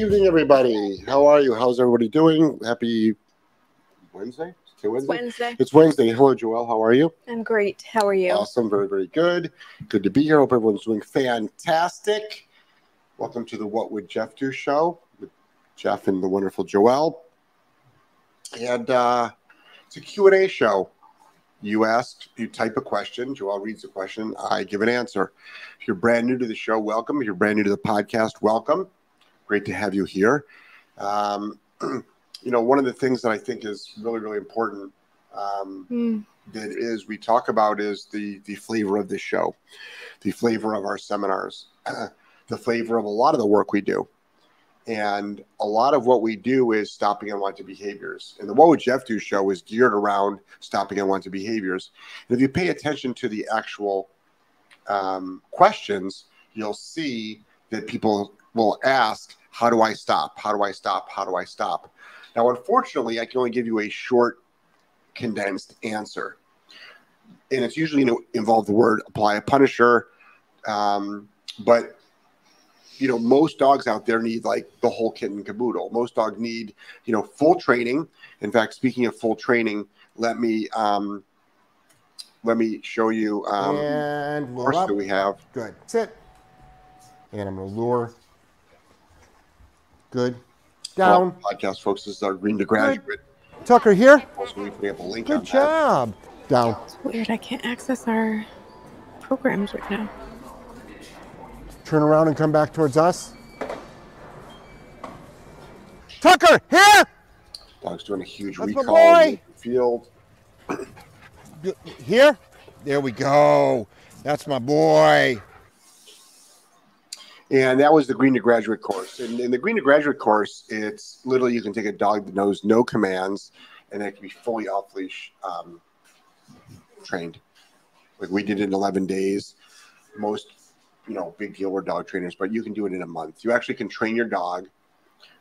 evening, everybody. How are you? How's everybody doing? Happy Wednesday? It's Wednesday. Wednesday. It's Wednesday. Hello, Joelle. How are you? I'm great. How are you? Awesome. Very, very good. Good to be here. Hope everyone's doing fantastic. Welcome to the What Would Jeff Do show with Jeff and the wonderful Joelle. And uh, it's a Q&A show. You ask, you type a question, Joelle reads the question, I give an answer. If you're brand new to the show, welcome. If you're brand new to the podcast, welcome. Great to have you here. Um, you know, one of the things that I think is really, really important um, mm. that is we talk about is the the flavor of the show, the flavor of our seminars, the flavor of a lot of the work we do. And a lot of what we do is stopping unwanted behaviors. And the What Would Jeff Do show is geared around stopping unwanted behaviors. And if you pay attention to the actual um, questions, you'll see that people will ask, How do I stop? How do I stop? How do I stop? Now, unfortunately, I can only give you a short, condensed answer. And it's usually you know, involve the word apply a punisher. Um, but you know, most dogs out there need like the whole kit and caboodle. Most dogs need, you know, full training. In fact, speaking of full training, let me um, let me show you um, and horse that we have. Good. Sit. And I'm gonna lure. Good. Down. Well, podcast folks, this is our green to graduate. Good. Tucker here. Also, we have a link. Good job. That. Down. It's weird. I can't access our programs right now. Turn around and come back towards us. Tucker, here! Dog's doing a huge That's recall in the field. Here? There we go. That's my boy. And that was the Green to Graduate course. And in the Green to Graduate course, it's literally you can take a dog that knows no commands and it can be fully off leash um, trained. Like we did in 11 days. Most you know, big deal. We're dog trainers, but you can do it in a month. You actually can train your dog.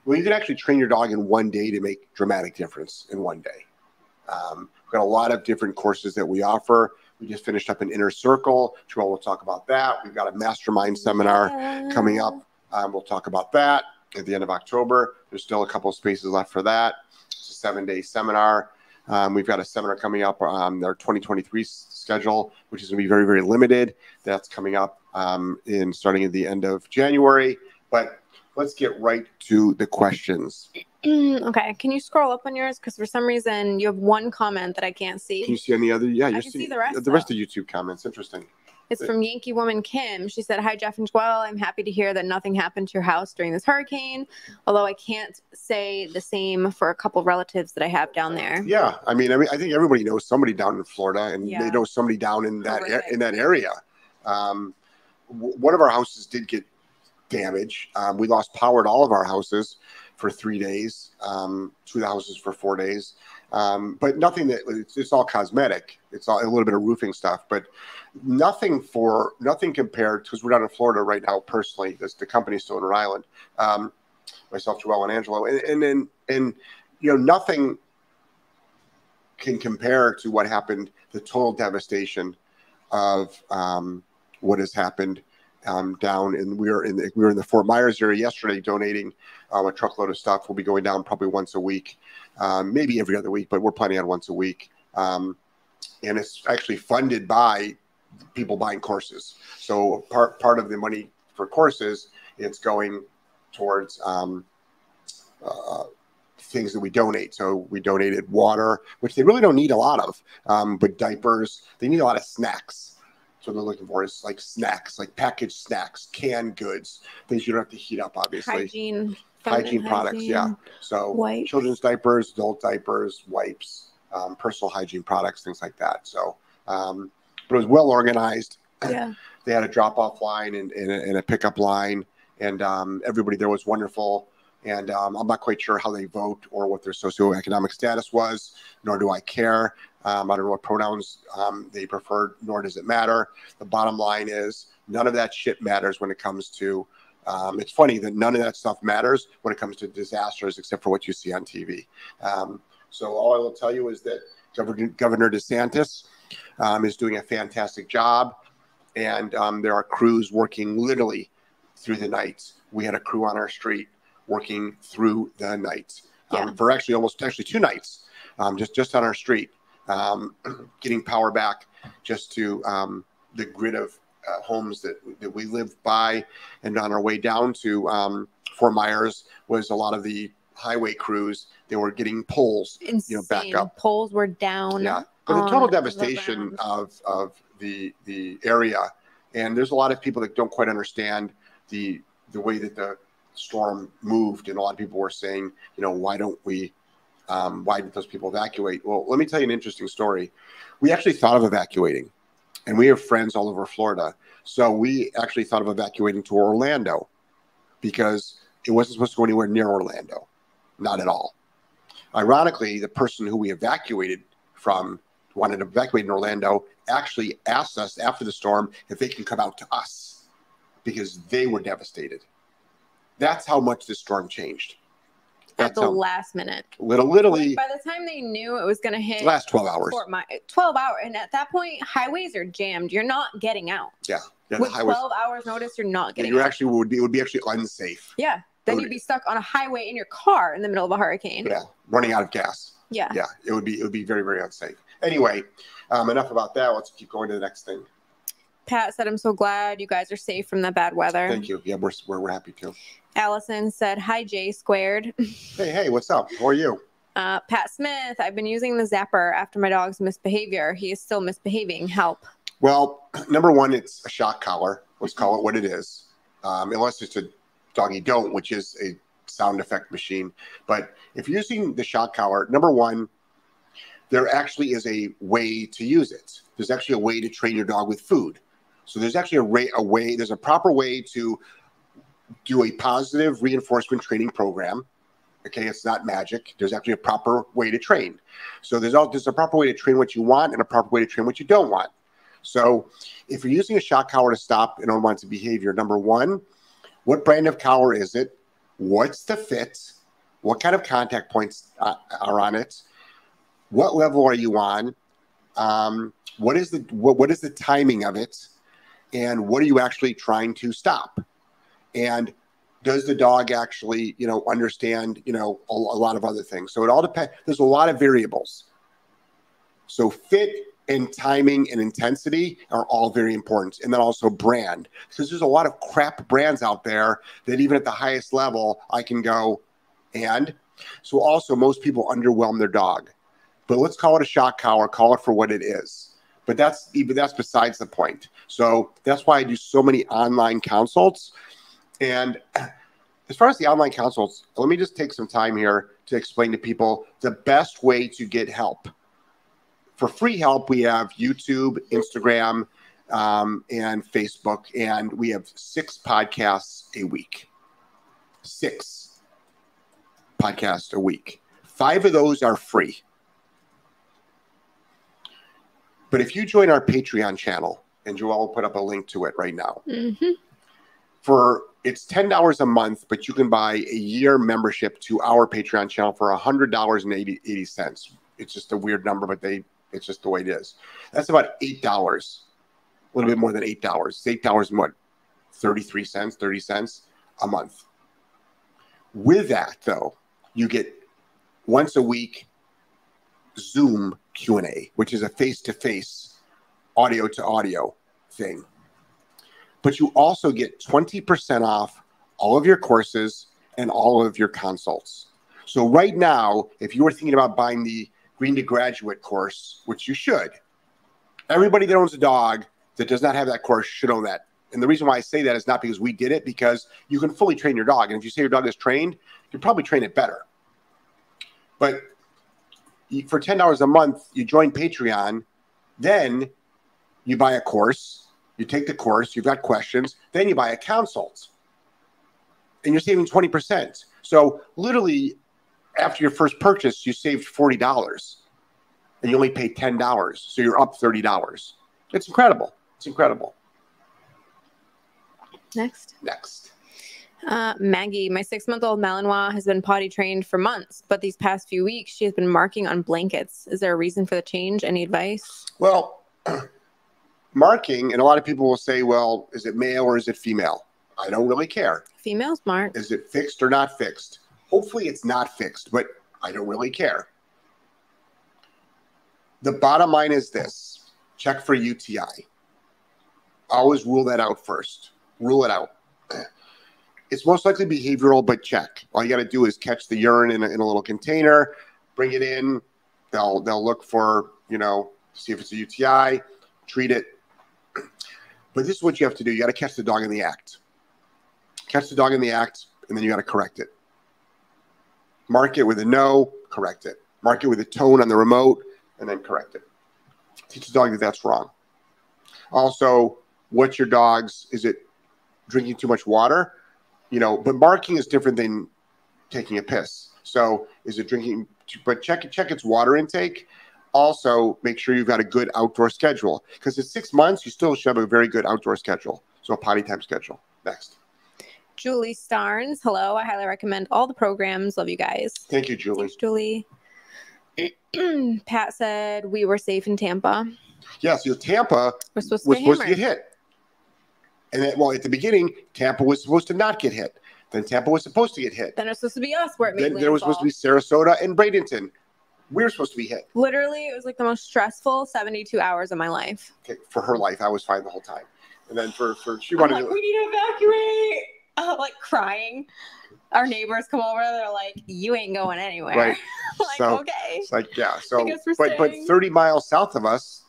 Well, you can actually train your dog in one day to make dramatic difference in one day. Um, we've got a lot of different courses that we offer. We just finished up an inner circle. Joelle will talk about that. We've got a mastermind seminar yeah. coming up. Um, we'll talk about that at the end of October. There's still a couple of spaces left for that. It's a seven day seminar. Um, we've got a seminar coming up, um, our 2023 schedule, which is going to be very, very limited. That's coming up um, in starting at the end of January. But let's get right to the questions. Okay. Can you scroll up on yours? Because for some reason you have one comment that I can't see. Can you see any other? Yeah, you see, see, the rest. The rest of YouTube comments. Interesting. It's from Yankee Woman Kim. She said, Hi, Jeff and Joelle. I'm happy to hear that nothing happened to your house during this hurricane, although I can't say the same for a couple relatives that I have down there. Yeah. I mean, I mean, I think everybody knows somebody down in Florida and yeah. they know somebody down in that, in that area. Um, one of our houses did get damage. Um, we lost power to all of our houses for three days, um, two houses for four days. Um, but nothing that it's, it's, all cosmetic. It's all a little bit of roofing stuff, but nothing for nothing compared because we're down in Florida right now. Personally, this, the company's still in Rhode Island. Um, myself, Joelle, and Angelo, and and and, and you know nothing can compare to what happened. The total devastation of um, what has happened um, down, and we were in the, we were in the Fort Myers area yesterday, donating um, a truckload of stuff. We'll be going down probably once a week, um, maybe every other week, but we're planning on once a week. Um, and it's actually funded by people buying courses. So part part of the money for courses, it's going towards um, uh, things that we donate. So we donated water, which they really don't need a lot of, um, but diapers. They need a lot of snacks. So they're looking for is like snacks, like packaged snacks, canned goods, things you don't have to heat up, obviously. Hygiene. Hygiene products, hygiene, yeah. So wipes. children's diapers, adult diapers, wipes, um, personal hygiene products, things like that. So um, but it was well organized. Yeah. they had a drop off line and, and, a, and, a, pickup line, and um, everybody there was wonderful. And um, I'm not quite sure how they vote or what their socioeconomic status was, nor do I care. Um, I don't know what pronouns um, they preferred, nor does it matter. The bottom line is none of that shit matters when it comes to. Um, it's funny that none of that stuff matters when it comes to disasters, except for what you see on TV. Um, so all I will tell you is that Governor, Governor DeSantis um, is doing a fantastic job. And um, there are crews working literally through the nights. We had a crew on our street working through the night um, Yeah. for actually almost actually two nights, um, just just on our street, um, getting power back just to um, the grid of uh, homes that that we live by, and on our way down to um, Fort Myers was a lot of the highway crews. They were getting poles. Insane. know, back up. Poles were down. Yeah, but the total devastation ground. of of the the area, and there's a lot of people that don't quite understand the the way that the storm moved, and a lot of people were saying, you know, why don't we? Um, why did those people evacuate? Well, let me tell you an interesting story. We actually thought of evacuating, and we have friends all over Florida. So we actually thought of evacuating to Orlando because it wasn't supposed to go anywhere near Orlando, not at all. Ironically, the person who we evacuated from wanted to evacuate in Orlando actually asked us after the storm if they can come out to us because they were devastated. That's how much this storm changed. At the last minute. little, literally By the time they knew it was going to hit last 12 hours. My- 12 hours. And at that point, highways are jammed. You're not getting out. Yeah, the With highways- 12 hours notice, you're not getting you out. actually would be, it would be actually unsafe. yeah. Then would- you'd be stuck on a highway in your car in the middle of a hurricane. Yeah, running out of gas. Yeah. Yeah, it would be it would be very very unsafe. Anyway, um, enough about that. Let's keep going to the next thing. Pat said, I'm so glad you guys are safe from the bad weather. Thank you. Yeah, we're we're, we're happy to. Allison said, Hi, J squared. Hey hey, what's up? How are you? Uh, Pat Smith, I've been using the zapper after my dog's misbehavior. He is still misbehaving. Help. Well, number one, it's a shock collar. Let's call it what it is, um, unless it's a doggy don't, which is a sound effect machine. But if you're using the shock collar, number one, there actually is a way to use it. There's actually a way to train your dog with food. So there's actually a, way, a way. There's a proper way to do a positive reinforcement training program. Okay, it's not magic. There's actually a proper way to train. So there's all there's a proper way to train what you want and a proper way to train what you don't want. So if you're using a shock collar to stop an unwanted behavior, number one, what brand of collar is it? What's the fit? What kind of contact points uh, are on it? What level are you on? Um, what is the what, what is the timing of it? And what are you actually trying to stop? And does the dog actually, you know, understand, you know, a, a lot of other things? So it all depends. There's a lot of variables. So fit and timing and intensity are all very important. And then also brand, because there's a lot of crap brands out there that even at the highest level, I can go and. So also most people underwhelm their dog. But let's call it a shock collar, call it for what it is. But that's even that's besides the point. So that's why I do so many online consults. And as far as the online consults, let me just take some time here to explain to people the best way to get help for free help, we have YouTube, Instagram, um, and Facebook, and we have six podcasts a week. Six podcasts a week. Five of those are free. But if you join our Patreon channel, and Joelle will put up a link to it right now, Mm-hmm. for it's ten dollars a month, but you can buy a year membership to our Patreon channel for hundred dollars and 80, 80 cents. It's just a weird number, but they it's just the way it is. That's about eight dollars, a little bit more than eight dollars. It's eight dollars and what, thirty three cents, thirty cents a month. With that, though, you get once a week Zoom Q and A, which is a face to face, audio to audio thing but you also get 20% off all of your courses and all of your consults. So right now, if you were thinking about buying the Green to Graduate course, which you should, everybody that owns a dog that does not have that course should own that. And the reason why I say that is not because we did it, because you can fully train your dog. And if you say your dog is trained, you probably train it better. But for $10 a month, you join Patreon, then you buy a course, you take the course, you've got questions, then you buy a consult. And you're saving 20%. So literally after your first purchase, you saved $40 and you only paid $10. So you're up $30. It's incredible. It's incredible. Next. Next. Uh, Maggie, my six month old Malinois has been potty trained for months, but these past few weeks she has been marking on blankets. Is there a reason for the change? Any advice? Well, marking, and a lot of people will say, well, is it male or is it female? I don't really care. Female smart. Is it fixed or not fixed? Hopefully, it's not fixed, but I don't really care. The bottom line is this check for UTI. Always rule that out first. Rule it out. It's most likely behavioral, but check. All you got to do is catch the urine in a, in a little container, bring it in. They'll they'll look for you know see if it's a UTI, treat it. But this is what you have to do. You got to catch the dog in the act. Catch the dog in the act, and then you got to correct it. Mark it with a no, correct it. Mark it with a tone on the remote, and then correct it. Teach the dog that that's wrong. Also, what's your dog's? Is it drinking too much water? You know, but marking is different than taking a piss. So, is it drinking? But check check its water intake. Also, make sure you've got a good outdoor schedule because in six months you still should have a very good outdoor schedule. So, a potty time schedule. Next. Julie Starnes. Hello. I highly recommend all the programs. Love you guys. Thank you, Julie. Thanks, Julie. Pat said we were safe in Tampa. Yes, Yeah, so Tampa We're supposed to was supposed to get hit. And then, well, at the beginning, Tampa was supposed to not get hit. Then Tampa was supposed to get hit. Then it was supposed to be us where it made Then there was supposed to be Sarasota and Bradenton. We were supposed to be hit. Literally, it was like the most stressful 72 hours of my life. Okay, for her life, I was fine the whole time. And then for, for she wanted like, to, we need to evacuate. I'm like crying. Our neighbors come over. They're like, "You ain't going anywhere." Right. like, So- okay. it's like, yeah. So, but, but 30 miles south of us,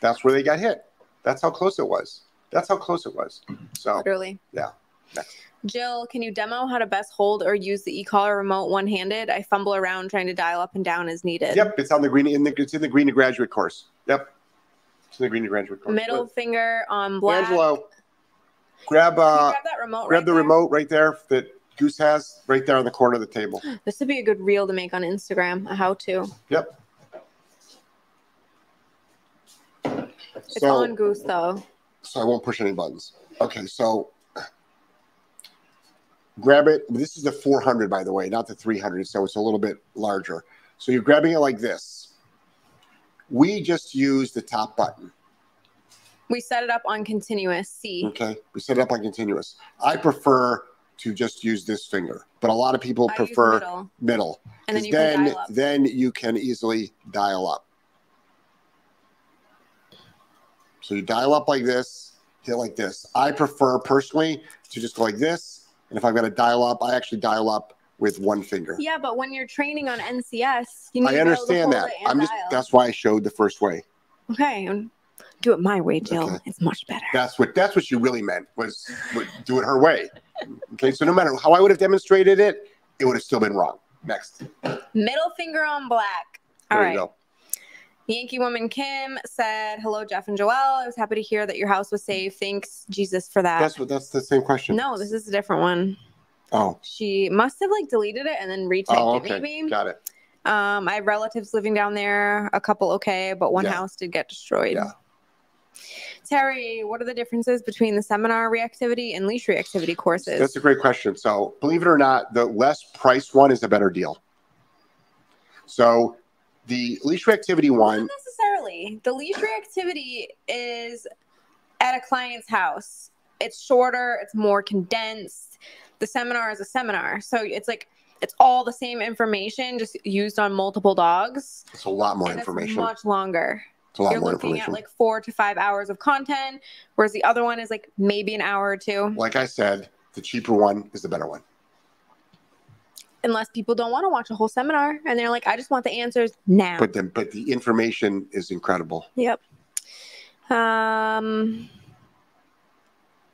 that's where they got hit. That's how close it was. That's how close it was. So, Literally. Yeah. Next. Jill, can you demo how to best hold or use the e-collar remote one-handed? I fumble around trying to dial up and down as needed. yep, it's on the green, in the, it's in the green to graduate course. Yep. It's in the green to graduate course. Middle finger on black. Angelo, grab uh, grab that remote. grab right the there? remote right there that Goose has right there on the corner of the table. This would be a good reel to make on Instagram. A how-to. Yep. It's So, on Goose though. So I won't push any buttons. Okay, so grab it. This is the 400, by the way, not the 300, so it's a little bit larger. So you're grabbing it like this. We just use the top button. We set it up on continuous C. Okay, we set it up on continuous. I prefer to just use this finger, but a lot of people I prefer middle, middle. and then you then, then you can easily dial up. So you dial up like this, hit like this. I prefer personally to just go like this, and if I've got to dial up, I actually dial up with one finger. Yeah, but when you're training on NCS, you need I to to understand hold that. I'm just dial. that's why I showed the first way. okay. Do it my way, Jill. Okay. It's much better. That's what that's what she really meant was, do it her way. Okay, so no matter how I would have demonstrated it, it would have still been wrong. Next, Middle finger on black. All there right. go. Yankee woman Kim said, "Hello, Jeff and Joelle. I was happy to hear that your house was safe. Thanks, Jesus, for that." That's what that's the same question. no, this is a different one. Oh, She must have like deleted it and then retyped oh, it. okay, Maybe. got it. Um, I have relatives living down there. A couple okay, but one Yeah. house did get destroyed. Yeah. Terry, what are the differences between the seminar reactivity and leash reactivity courses? That's a great question. So, believe it or not, the less price one is a better deal. So, the leash reactivity one, Not necessarily. The leash reactivity is at a client's house. It's shorter, it's more condensed. The seminar is a seminar. So it's like it's all the same information just used on multiple dogs. it's a lot more information. much longer. It's a lot You're more looking information. at like four to five hours of content, whereas the other one is like maybe an hour or two. like I said, the cheaper one is the better one. Unless people don't want to watch a whole seminar and they're like, I just want the answers now. But the but the information is incredible. yep. Um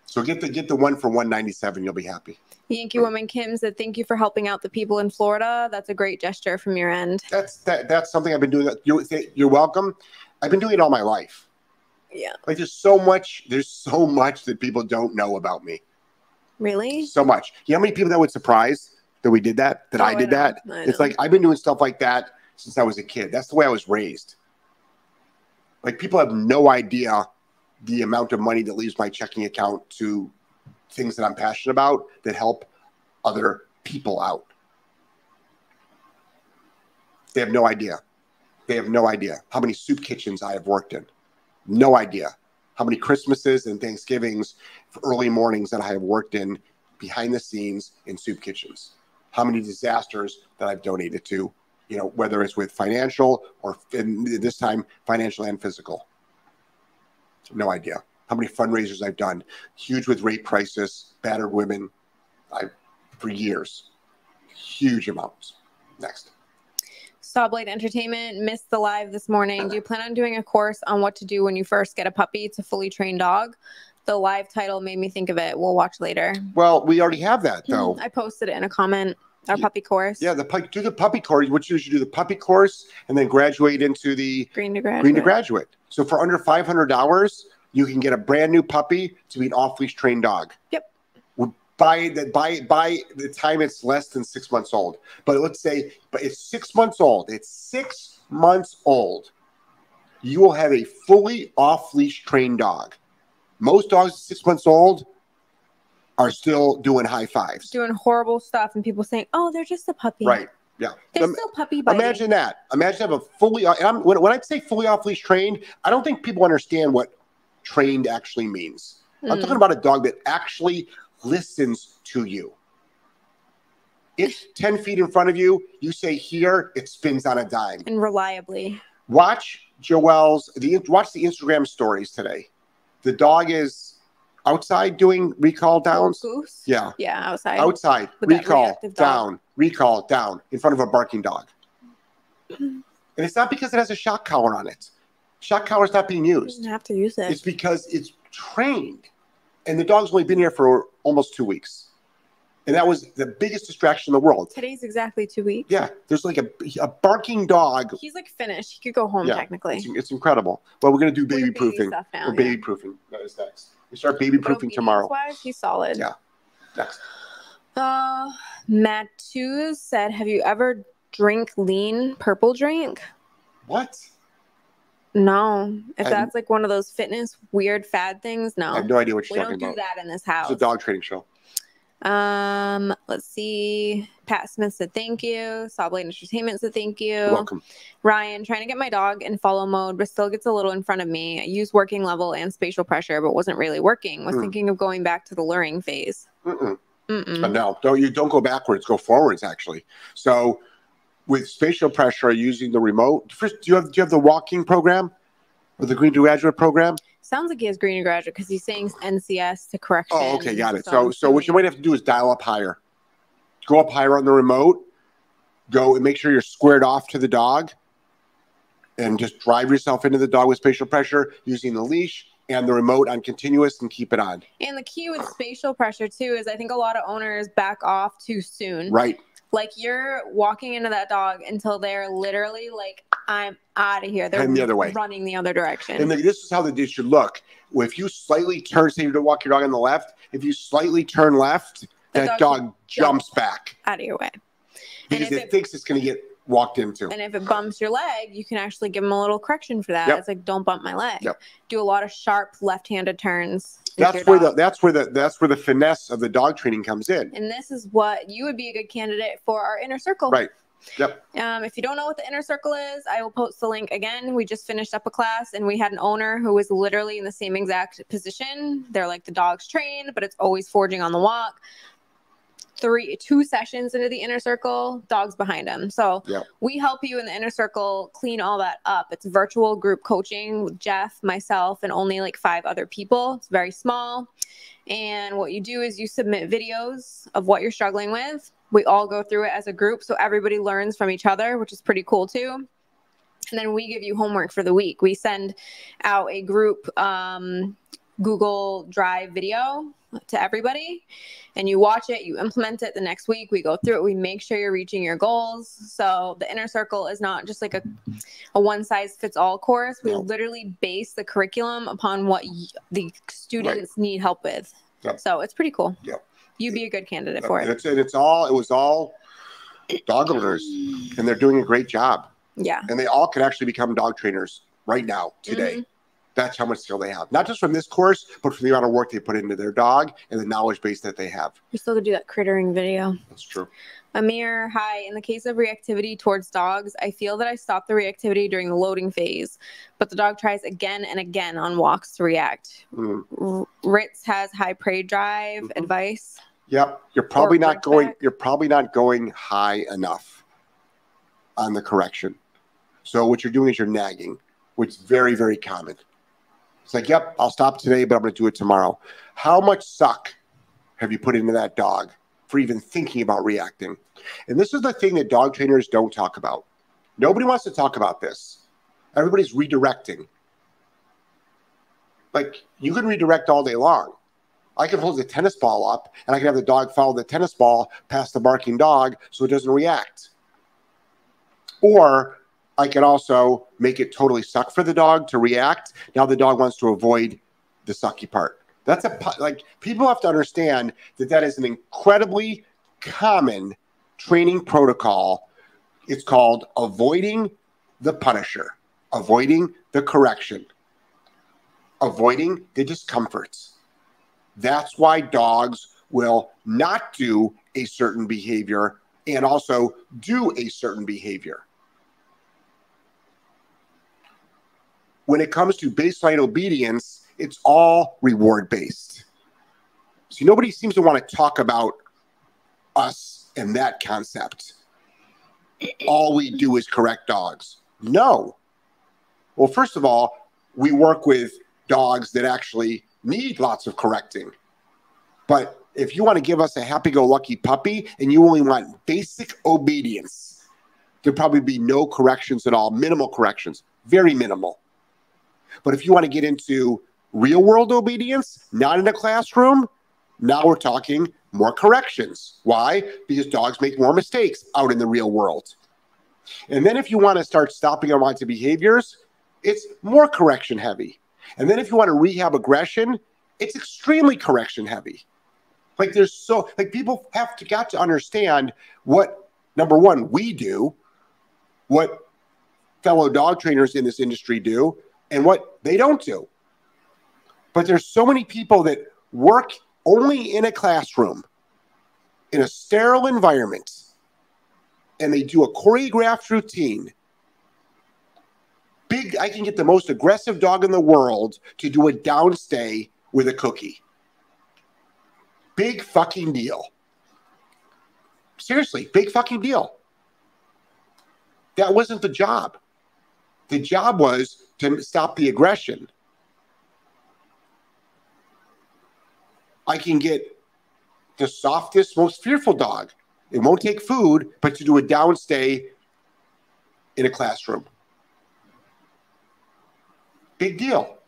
So get the get the one for 197, you'll be happy. Yankee woman Kim said, "Thank you for helping out the people in Florida. That's a great gesture from your end." That's that that's something I've been doing. You're, you're welcome. I've been doing it all my life. Yeah. Like there's so much, there's so much that people don't know about me. Really? So much. You know how many people that would surprise that we did that? That Oh, I did know. that? I It's like I've been doing stuff like that since I was a kid. That's the way I was raised. Like people have no idea the amount of money that leaves my checking account to things that I'm passionate about that help other people out. They have no idea. They have no idea how many soup kitchens I have worked in. No idea how many Christmases and Thanksgivings for early mornings that I have worked in behind the scenes in soup kitchens. How many disasters that I've donated to, you know, whether it's with financial or this time financial and physical. No idea how many fundraisers I've done. Huge with rape crisis, battered women. I for years, huge amounts. Next. Sawblade Entertainment missed the live this morning. Do you plan on doing a course on what to do when you first get a puppy? It's a fully trained dog. The live title made me think of it. We'll watch later. Well, we already have that hmm, though. I posted it in a comment. Our Yeah. puppy course. Yeah, the do the puppy course. Which you you do the puppy course and then graduate into the Green to graduate. green to graduate. So for under five hundred dollars, you can get a brand new puppy to be an off leash trained dog. Yep. By the by by the time it's less than six months old. But let's say, but it's six months old. It's six months old. You will have a fully off leash trained dog. Most dogs six months old are still doing high fives. Doing horrible stuff and people saying, "Oh, they're just a puppy." Right. Yeah. They're Im- still puppy biting. Imagine that. Imagine have a fully. And I'm, when, when I say fully off leash trained, I don't think people understand what trained actually means. I'm Mm. talking about a dog that actually listens to you. It's 10 feet in front of you. You say here, it spins on a dime. and reliably. Watch Joelle's, the, watch the Instagram stories today. The dog is outside doing recall downs. Goose. Yeah. Yeah, outside. Outside, With recall, dog. down, recall, down, in front of a barking dog. and it's not because it has a shock collar on it. Shock collar is not being You used. didn't have to use it. It's because it's trained. And the dog's only been here for almost two weeks. And that was the biggest distraction in the world. Today's exactly two weeks. Yeah, there's like a, a barking dog. He's like finished. He could go home Yeah. technically. It's, it's incredible. Well, we're going to do baby baby proofing. now, We're yeah. baby proofing. That is next. We start baby proofing tomorrow. obedience-wise, he's solid. Yeah. Next. Uh, Matt Twos said, "Have you ever drink lean purple drink?" What? No. If I- that's like one of those fitness weird fad things, no. I have no idea what we you're don't talking do about. that in this house. It's a dog training show. Um, let's see. Pat Smith said thank you. Sawblade Entertainment said thank you. Welcome. Ryan, trying to get my dog in follow mode, but still gets a little in front of me. I use working level and spatial pressure, but wasn't really working. Was Hmm. thinking of going back to the luring phase. Mm-mm. Mm-mm. Uh, no, don't you don't go backwards, go forwards actually. So with spatial pressure using the remote, first do you have do you have the walking program or the green to graduate program? Sounds like he has green graduate because he's saying NCS to correction. Oh, okay, got it. I'm So so what you might have to do is dial up higher. Go up higher on the remote, go and make sure you're squared off to the dog and just drive yourself into the dog with spatial pressure using the leash and the remote on continuous and keep it on. And the key with spatial pressure too is I think a lot of owners back off too soon. Right. Like you're walking into that dog until they're literally like, I'm out of here. They're Heading the other way. running the other direction. And this is how the dish should look. If you slightly turn, say you to walk your dog on the left, if you slightly turn left, The that dog dog jumps back out of your way. because it, it- thinks it's going to get walked into. And if it bumps your leg, you can actually give them a little correction for that. Yep. It's like, don't bump my leg. Yep. Do a lot of sharp left-handed turns. That's where the that's where the that's where the finesse of the dog training comes in. and this is what you would be a good candidate for our inner circle. Right. Yep. Um, if you don't know what the inner circle is, I will post the link again. We just finished up a class and we had an owner who was literally in the same exact position. They're like the dog's trained, but it's always forging on the walk. Three, two sessions into the inner circle, dogs behind them So Yep. we help you in the inner circle clean all that up. It's virtual group coaching with Jeff, myself, and only like five other people. It's very small. And what you do is you submit videos of what you're struggling with. We all go through it as a group. So everybody learns from each other, which is pretty cool too. And then we give you homework for the week. We send out a group um, Google Drive video to everybody, and you watch it, you implement it the next week. We go through it, we make sure you're reaching your goals. So the inner circle is not just like a, a one size fits all course. We No. literally base the curriculum upon what y- the students need help with. Yep. So it's pretty cool. Yep. You'd be a good candidate for And it. it's, and it's all it was all dog owners, and they're doing a great job. Yeah. And they all could actually become dog trainers right now, today. Mhm. That's how much skill they have. Not just from this course, but from the amount of work they put into their dog and the knowledge base that they have. We still could do that crittering video. That's true. Amir, hi. In the case of reactivity towards dogs, I feel that I stop the reactivity during the loading phase, but the dog tries again and again on walks to react. Mm. Ritz has high prey drive Mhm. advice. Yep. You're probably Or not going back. you're probably not going high enough on the correction. So what you're doing is you're nagging, which is very, very common. It's like, yep, I'll stop today, but I'm gonna do it tomorrow. How much suck have you put into that dog for even thinking about reacting? And this is the thing that dog trainers don't talk about. Nobody wants to talk about this. Everybody's redirecting. Like you can redirect all day long. I can hold the tennis ball up and I can have the dog follow the tennis ball past the barking dog so it doesn't react. Or I can also make it totally suck for the dog to react. Now the dog wants to avoid the sucky part. That's a like people have to understand that that is an incredibly common training protocol. It's called avoiding the punisher, avoiding the correction, avoiding the discomforts. That's why dogs will not do a certain behavior and also do a certain behavior. When it comes to baseline obedience, it's all reward based. See, nobody seems to want to talk about us and that concept. All we do is correct dogs. No. Well, first of all, we work with dogs that actually need lots of correcting. But if you want to give us a happy go lucky puppy and you only want basic obedience, there'd probably be no corrections at all, minimal corrections, very minimal. But if you want to get into real world obedience, not in a classroom, now we're talking more corrections. Why? Because dogs make more mistakes out in the real world. And then if you want to start stopping unwanted behaviors, it's more correction heavy. And then if you want to rehab aggression, it's extremely correction heavy. Like there's so like people have to got to understand what number one we do, what fellow dog trainers in this industry do, and what they don't do. But there's so many people that work only in a classroom, in a sterile environment, and they do a choreographed routine. Big, I can get the most aggressive dog in the world to do a downstay with a cookie. Big fucking deal. Seriously, big fucking deal. That wasn't the job. The job was to stop the aggression. I can get the softest, most fearful dog. It won't take food, but to do a downstay in a classroom. Big deal.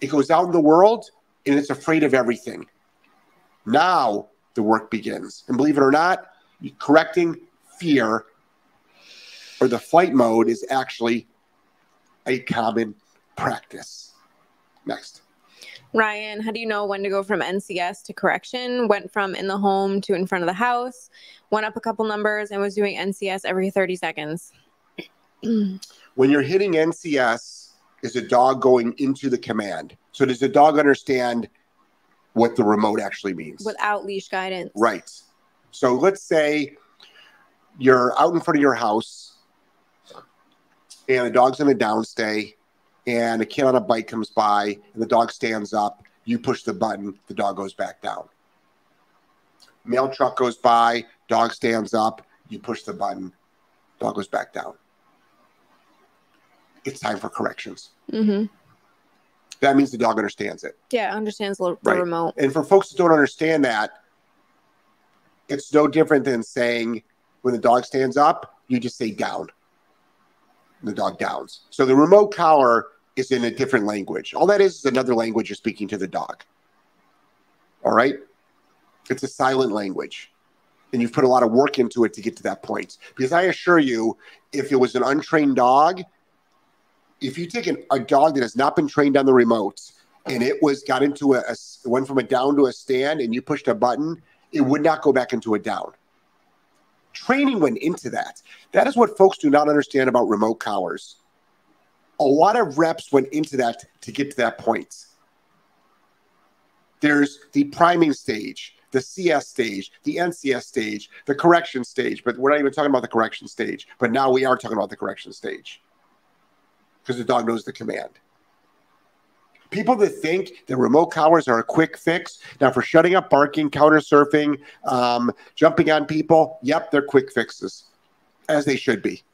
It goes out in the world and it's afraid of everything. Now the work begins. And believe it or not, correcting fear or the flight mode is actually a common practice. Next. Ryan, how do you know when to go from NCS to correction? Went from in the home to in front of the house, went up a couple numbers, and was doing NCS every 30 seconds. When you're hitting NCS, is a dog going into the command? So does the dog understand what the remote actually means? Without leash guidance. Right. So let's say you're out in front of your house and the dog's in a downstay and a kid on a bike comes by and the dog stands up. You push the button, the dog goes back down. Mail truck goes by, dog stands up, you push the button, dog goes back down. It's time for corrections. hmm That means the dog understands it. Yeah, understands the, the Right. remote. And for folks that don't understand that, it's no different than saying when the dog stands up, you just say down. The dog downs. So the remote collar is in a different language. All that is is another language you're speaking to the dog. All right? It's a silent language. And you've put a lot of work into it to get to that point. Because I assure you, if it was an untrained dog, if you take an, a dog that has not been trained on the remote and it was got into a, a went from a down to a stand and you pushed a button, it would not go back into a down. Training went into that. That is what folks do not understand about remote collars. a lot of reps went into that to get to that point. There's the priming stage, the CS stage, the NCS stage, the correction stage, but we're not even talking about the correction stage. But now we are talking about the correction stage because the dog knows the command. People that think that remote collars are a quick fix now for shutting up barking, counter surfing, um, jumping on people, yep, they're quick fixes, as they should be.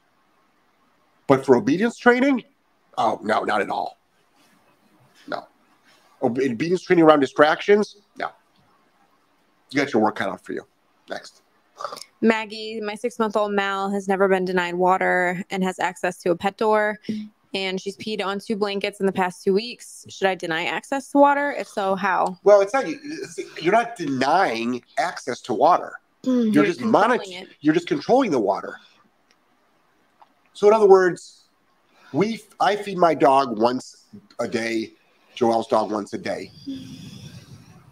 But for obedience training, oh no, not at all. No, obedience training around distractions, no. You got your work cut out for you. Next. Maggie, my six month old Mal, has never been denied water and has access to a pet door and she's peed on two blankets in the past two weeks. Should I deny access to water? If so, how? Well, it's not you're not denying access to water. Mm, you're, you're, just monitoring. You're just controlling the water. So, in other words, we I feed my dog once a day. Joelle's dog once a day.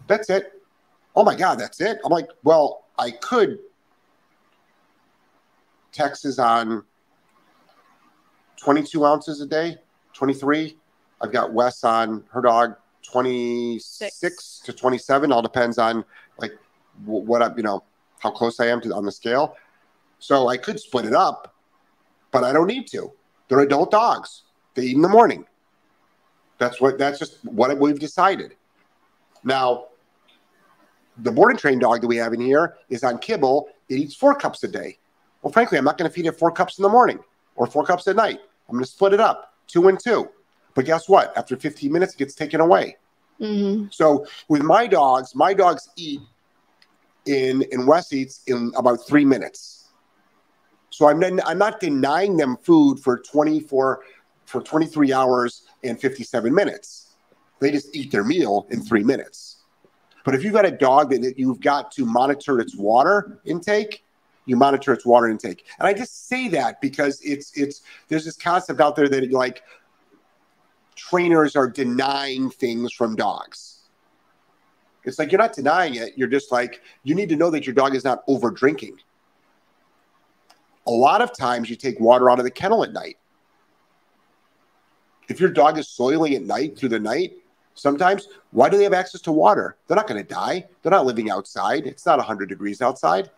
That's it. Oh my God, that's it. I'm like, well, I could. Texas on 22 ounces a day, 23. I've got Wes on her dog 26 Six. to 27. All depends on like what up, you know, how close I am to on the scale. So I could split it up, but I don't need to. They're adult dogs. They eat in the morning. That's what. That's just what we've decided. Now, the board and train dog that we have in here is on kibble. It eats four cups a day. Well, frankly, I'm not going to feed it four cups in the morning or four cups at night. I'm going to split it up two and two. But guess what? After 15 minutes, it gets taken away. Mm-hmm. So with my dogs, my dogs eat in in Wes eats in about three minutes. So I'm not, I'm not denying them food for 24 for 23 hours and 57 minutes. They just eat their meal in three minutes. But if you've got a dog that you've got to monitor its water intake, you monitor its water intake. And I just say that because it's it's there's this concept out there that like trainers are denying things from dogs. It's like you're not denying it. You're just like you need to know that your dog is not over drinking. A lot of times you take water out of the kennel at night. If your dog is soiling at night through the night, sometimes why do they have access to water? They're not going to die. They're not living outside. It's not 100 degrees outside.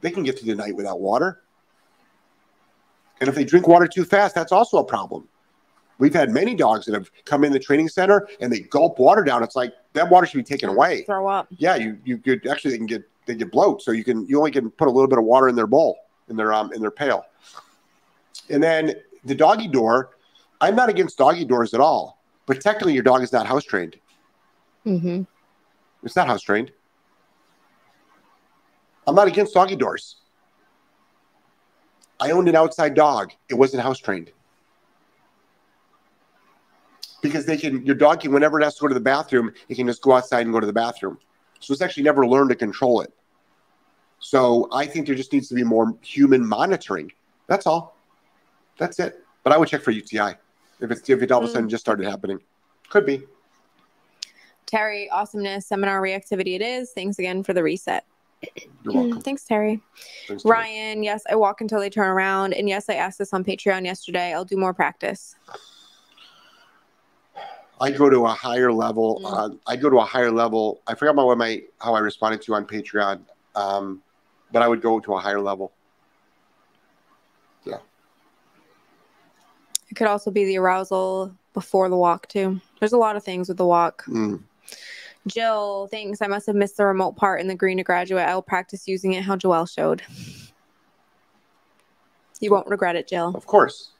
They can get through the night without water. And if they drink water too fast, that's also a problem. We've had many dogs that have come in the training center and they gulp water down. It's like that water should be taken away. Throw up. Yeah, you you could actually they can get they get bloat. So you can you only can put a little bit of water in their bowl in their um in their pail. And then the doggy door, I'm not against doggy doors at all, but technically your dog is not house trained. Mm-hmm. It's not house trained. I'm not against doggy doors. I owned an outside dog. It wasn't house trained. Because they can, your dog can, whenever it has to go to the bathroom, it can just go outside and go to the bathroom. So it's actually never learned to control it. So I think there just needs to be more human monitoring. That's all. That's it. But I would check for UTI if it's if it all of a sudden mm. just started happening. Could be. Terry, awesomeness, seminar reactivity it is. Thanks again for the reset. You're welcome. Thanks, Terry. Thanks, Terry. Ryan, yes, I walk until they turn around. And yes, I asked this on Patreon yesterday. I'll do more practice. I go to a higher level. Mm. I go to a higher level. I forgot about what my how I responded to you on Patreon, um, but I would go to a higher level. Yeah. It could also be the arousal before the walk too. There's a lot of things with the walk. Mm. Jill thinks I must have missed the remote part in the green to graduate. I will practice using it how Joelle showed. You won't regret it, Jill. Of course.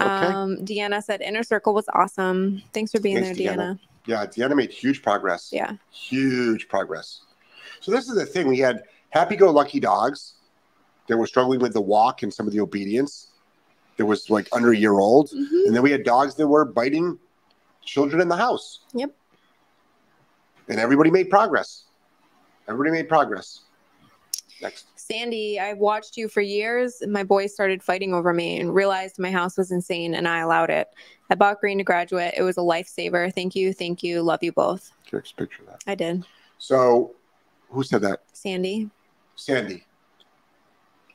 Okay. Um, Deanna said inner circle was awesome. Thanks for being Thanks, there, Deanna. Deanna. Yeah, Deanna made huge progress. Yeah. Huge progress. So this is the thing. We had happy-go-lucky dogs that were struggling with the walk and some of the obedience. That was like under a year old, mm-hmm. and then we had dogs that were biting children in the house. Yep and everybody made progress. Everybody made progress. Next. Sandy, I've watched you for years. My boys started fighting over me and realized my house was insane and I allowed it. I bought Green to graduate. It was a lifesaver. Thank you. Thank you. Love you both. Next picture that. I did. So who said that? Sandy. Sandy.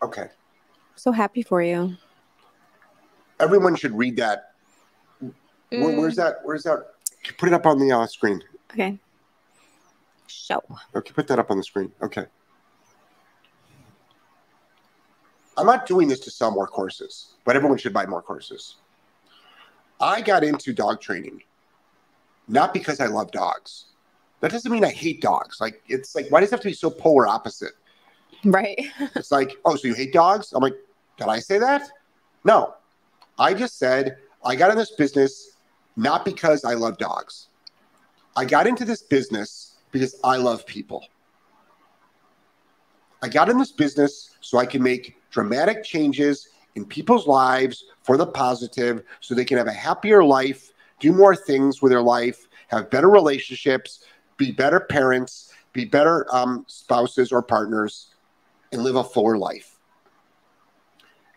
Okay. So happy for you. everyone should read that. Where, Mm, where's that? Where's that? Put it up on the uh, screen. Okay. Show. Okay, put that up on the screen. Okay. I'm not doing this to sell more courses, but everyone should buy more courses. I got into dog training not because I love dogs. That doesn't mean I hate dogs. Like it's like why does it have to be so polar opposite? Right. It's like, oh, so you hate dogs? I'm like, did I say that? No. I just said I got in this business not because I love dogs. I got into this business because I love people. I got in this business so I can make dramatic changes in people's lives for the positive so they can have a happier life, do more things with their life, have better relationships, be better parents, be better um, spouses or partners, and live a fuller life.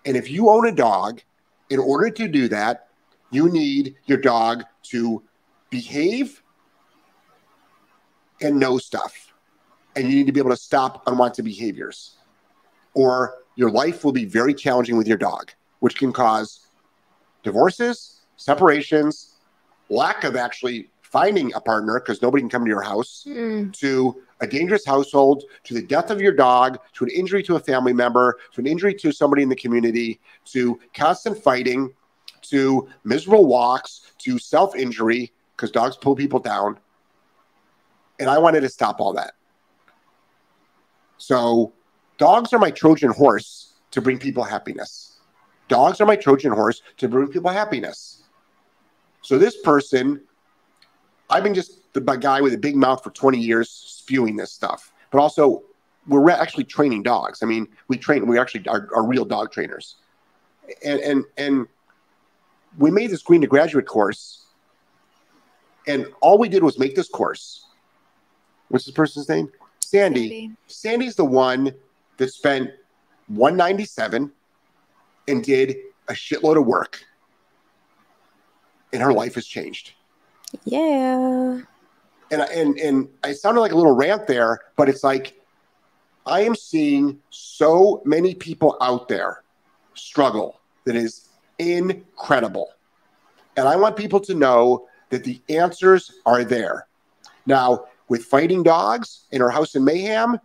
And if you own a dog, in order to do that, you need your dog to behave and know stuff. And you need to be able to stop unwanted behaviors. Or your life will be very challenging with your dog, which can cause divorces, separations, lack of actually finding a partner because nobody can come to your house, Mm, to a dangerous household, to the death of your dog, to an injury to a family member, to an injury to somebody in the community, to constant fighting, to miserable walks, to self injury, because dogs pull people down. And I wanted to stop all that. So, dogs are my Trojan horse to bring people happiness. Dogs are my Trojan horse to bring people happiness. So, this person I've been just the guy with a big mouth for 20 years spewing this stuff. But also, we're actually training dogs. I mean, we train, we actually are, are real dog trainers. And, and, and we made this green to graduate course. And all we did was make this course. What's this person's name? Sandy. Sandy. Sandy's the one that spent 197 and did a shitload of work. And her life has changed Yeah. and I- and and I sounded like a little rant there, but it's like I am seeing so many people out there struggle that is incredible, and I want people to know that the answers are there. Now, with fighting dogs in her house in Mayhem,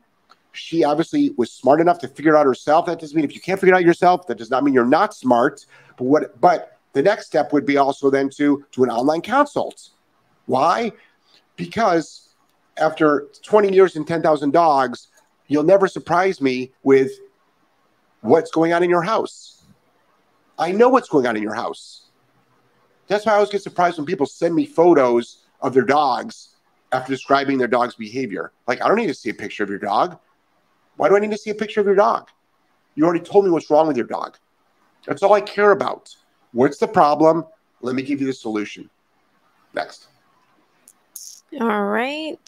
she obviously was smart enough to figure it out herself. That doesn't mean if you can't figure it out yourself, that does not mean you're not smart. But what? But the next step would be also then to do an online consult. Why? because after 20 years and 10,000 dogs, you'll never surprise me with what's going on in your house. I know what's going on in your house. That's why I always get surprised when people send me photos of their dogs after describing their dog's behavior. Like, I don't need to see a picture of your dog. Why do I need to see a picture of your dog? You already told me what's wrong with your dog. That's all I care about. What's the problem? Let me give you the solution. Next. All right.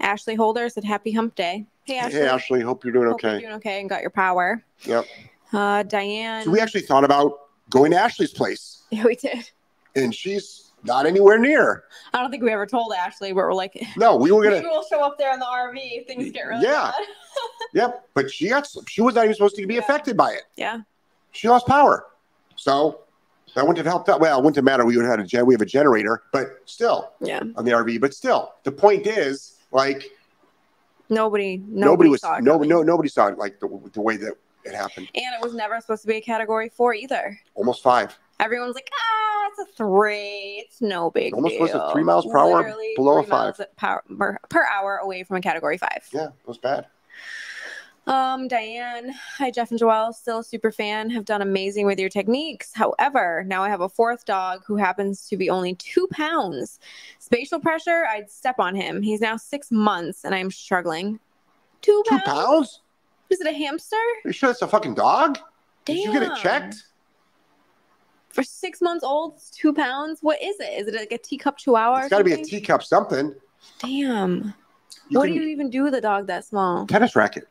Ashley Holder said happy hump day. Hey Ashley. Hey, Ashley, hope you're doing Hope you're okay. doing okay and got your power. Yep. Uh, Diane. So we actually thought about going to Ashley's place, yeah, we did. and she's not anywhere near. I don't think we ever told Ashley, but we're like, No, we were gonna. we'll show up there in the RV if things get really Yeah. bad. Yep, but she got. She was not even supposed to be Yeah. affected by it. Yeah. She lost power, so that wouldn't have helped out. Well, it wouldn't have mattered. We would have had a gen. We have a generator, but still Yeah. on the RV. But still, the point is, like Nobody, nobody, nobody, was saw it no, no nobody saw it like the, the way that it happened. And it was never supposed to be a category four either. Almost five. Everyone's like, ah, it's a three. It's no big Almost deal. Almost was it three miles per hour Literally below a five? Per, per, hour away from a category five. Yeah, it was bad. Um, Diane, hi Jeff and Joelle, still a super fan, have done amazing with your techniques. However, now I have a fourth dog who happens to be only two pounds. Spatial pressure, I'd step on him. He's now six months and I'm struggling. Two Two pounds? pounds? Is it a hamster? Are you sure it's a fucking dog? Damn. Did you get it checked? For six months old, two pounds. What is it? Is it like a teacup chihuahua? It's got to be a teacup something. Damn. You what do you even do with a dog that small? tennis racket.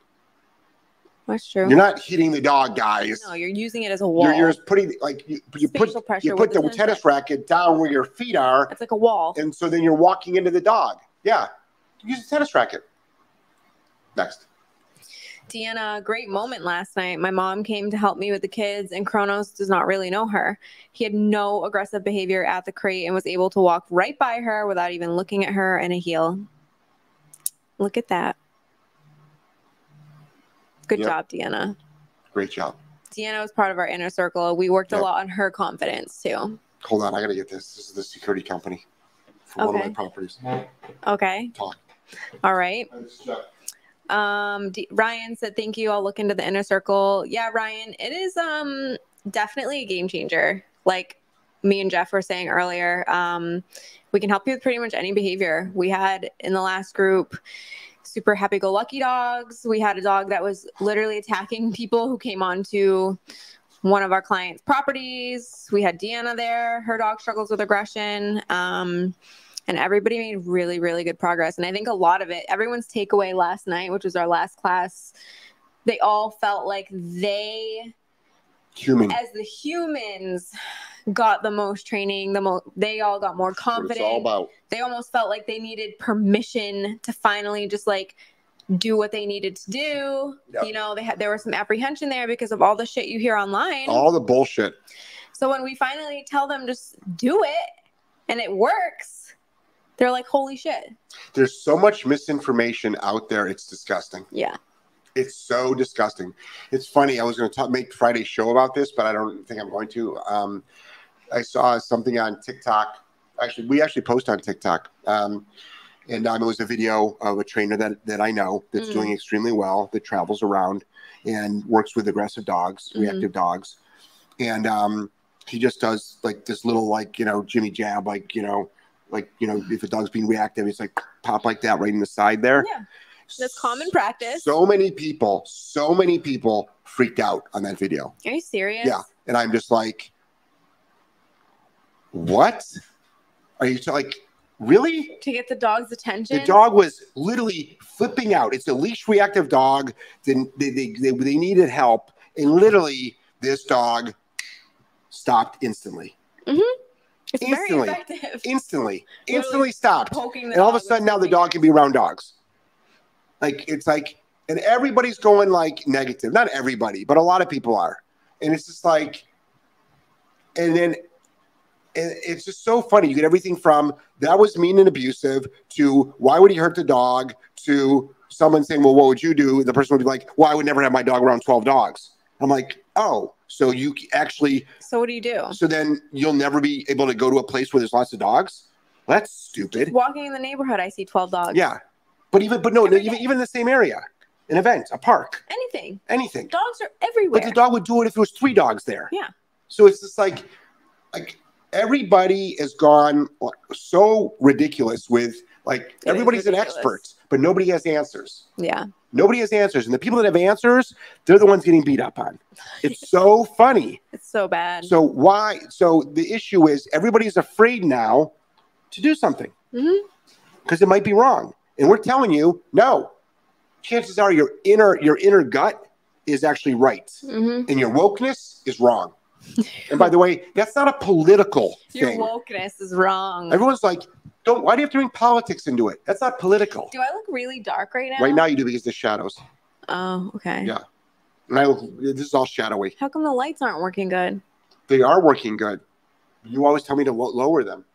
That's true. You're not hitting the dog, guys. no, you're using it as a wall. You're, you're just putting like you, you put pressure you put the the tennis tennis racket down where your feet are, it's like a wall. and so then you're walking into the dog. Yeah, use a tennis racket. Next. Deanna, great moment last night. My mom came to help me with the kids, and Kronos does not really know her. He had no aggressive behavior at the crate and was able to walk right by her without even looking at her in a heel. Look at that. Good Yep. job, Deanna. Great job. Deanna was part of our inner circle. We worked a lot on her confidence too. Hold on, I gotta get this. This is the security company for one of my properties. Okay. Talk. All right. Um, D- Ryan said, "Thank you. I'll look into the inner circle." Yeah, Ryan, it is um definitely a game changer. Like me and Jeff were saying earlier, um, we can help you with pretty much any behavior. We had in the last group super happy-go-lucky dogs. We had a dog that was literally attacking people who came onto one of our clients' properties. We had Deanna there. Her dog struggles with aggression. Um, and everybody made really really good progress and i think a lot of it everyone's takeaway last night which was our last class they all felt like they Human. as the humans got the most training the most they all got more confident it's all about. they almost felt like they needed permission to finally just like do what they needed to do Yep. you know they had there was some apprehension there because of all the shit you hear online All the bullshit. so when we finally tell them just do it and it works they're like holy shit There's so much misinformation out there. It's disgusting. yeah It's so disgusting. It's funny. I was going to talk, make Friday's show about this, but I don't think I'm going to. Um, I saw something on TikTok. Actually, we actually post on TikTok. Um, and um, it was a video of a trainer that, that I know that's Mhm. doing extremely well, that travels around and works with aggressive dogs, Mhm. reactive dogs. And um, he just does like this little, like, you know, Jimmy jab, like, you know, like, you know, if a dog's being reactive, it's like pop like that right in the side there. yeah that's common practice So many people, so many people freaked out on that video. are you serious Yeah. And I'm just like, what? Are you like, really? to get the dog's attention The dog was literally flipping out. It's a leash reactive dog. Then they, they, they, they needed help. And literally, this dog stopped instantly. Mm-hmm. It's instantly. very effective. Instantly. Instantly stopped. and all of a sudden now the dog can be around dogs. Like it's like and everybody's going like negative. Not everybody but a lot of people are. And it's just like and then and it's just so funny. You get everything from that was mean and abusive to why would he hurt the dog? to someone saying well what would you do? The person would be like well i would never have my dog around 12 dogs i'm like oh so you actually so what do you do? So then you'll never be able to go to a place where there's lots of dogs? Well, that's stupid. Walking in the neighborhood i see 12 dogs. Yeah, but even but no, Every even even in the same area, an event, a park, anything. Anything. dogs are everywhere But the dog would do it if there was three dogs there. Yeah. So it's just like, like everybody has gone so ridiculous with like is everybody's an expert, but nobody has answers. yeah Nobody has answers, and the people that have answers, they're the ones getting beat up on. It's so funny. it's so bad So why? So the issue is everybody's afraid now to do something because it might be wrong, and we're telling you no. Chances are your inner your inner gut is actually right, Mhm. and your wokeness is wrong. And by the way, that's not a political your thing. wokeness is wrong Everyone's like, "Don't." Why do you have to bring politics into it? That's not political. do i look really dark right now Right now, you do because the shadows, oh okay Yeah. and I look. This is all shadowy. how come the lights aren't working good They are working good. You always tell me to lo- lower them.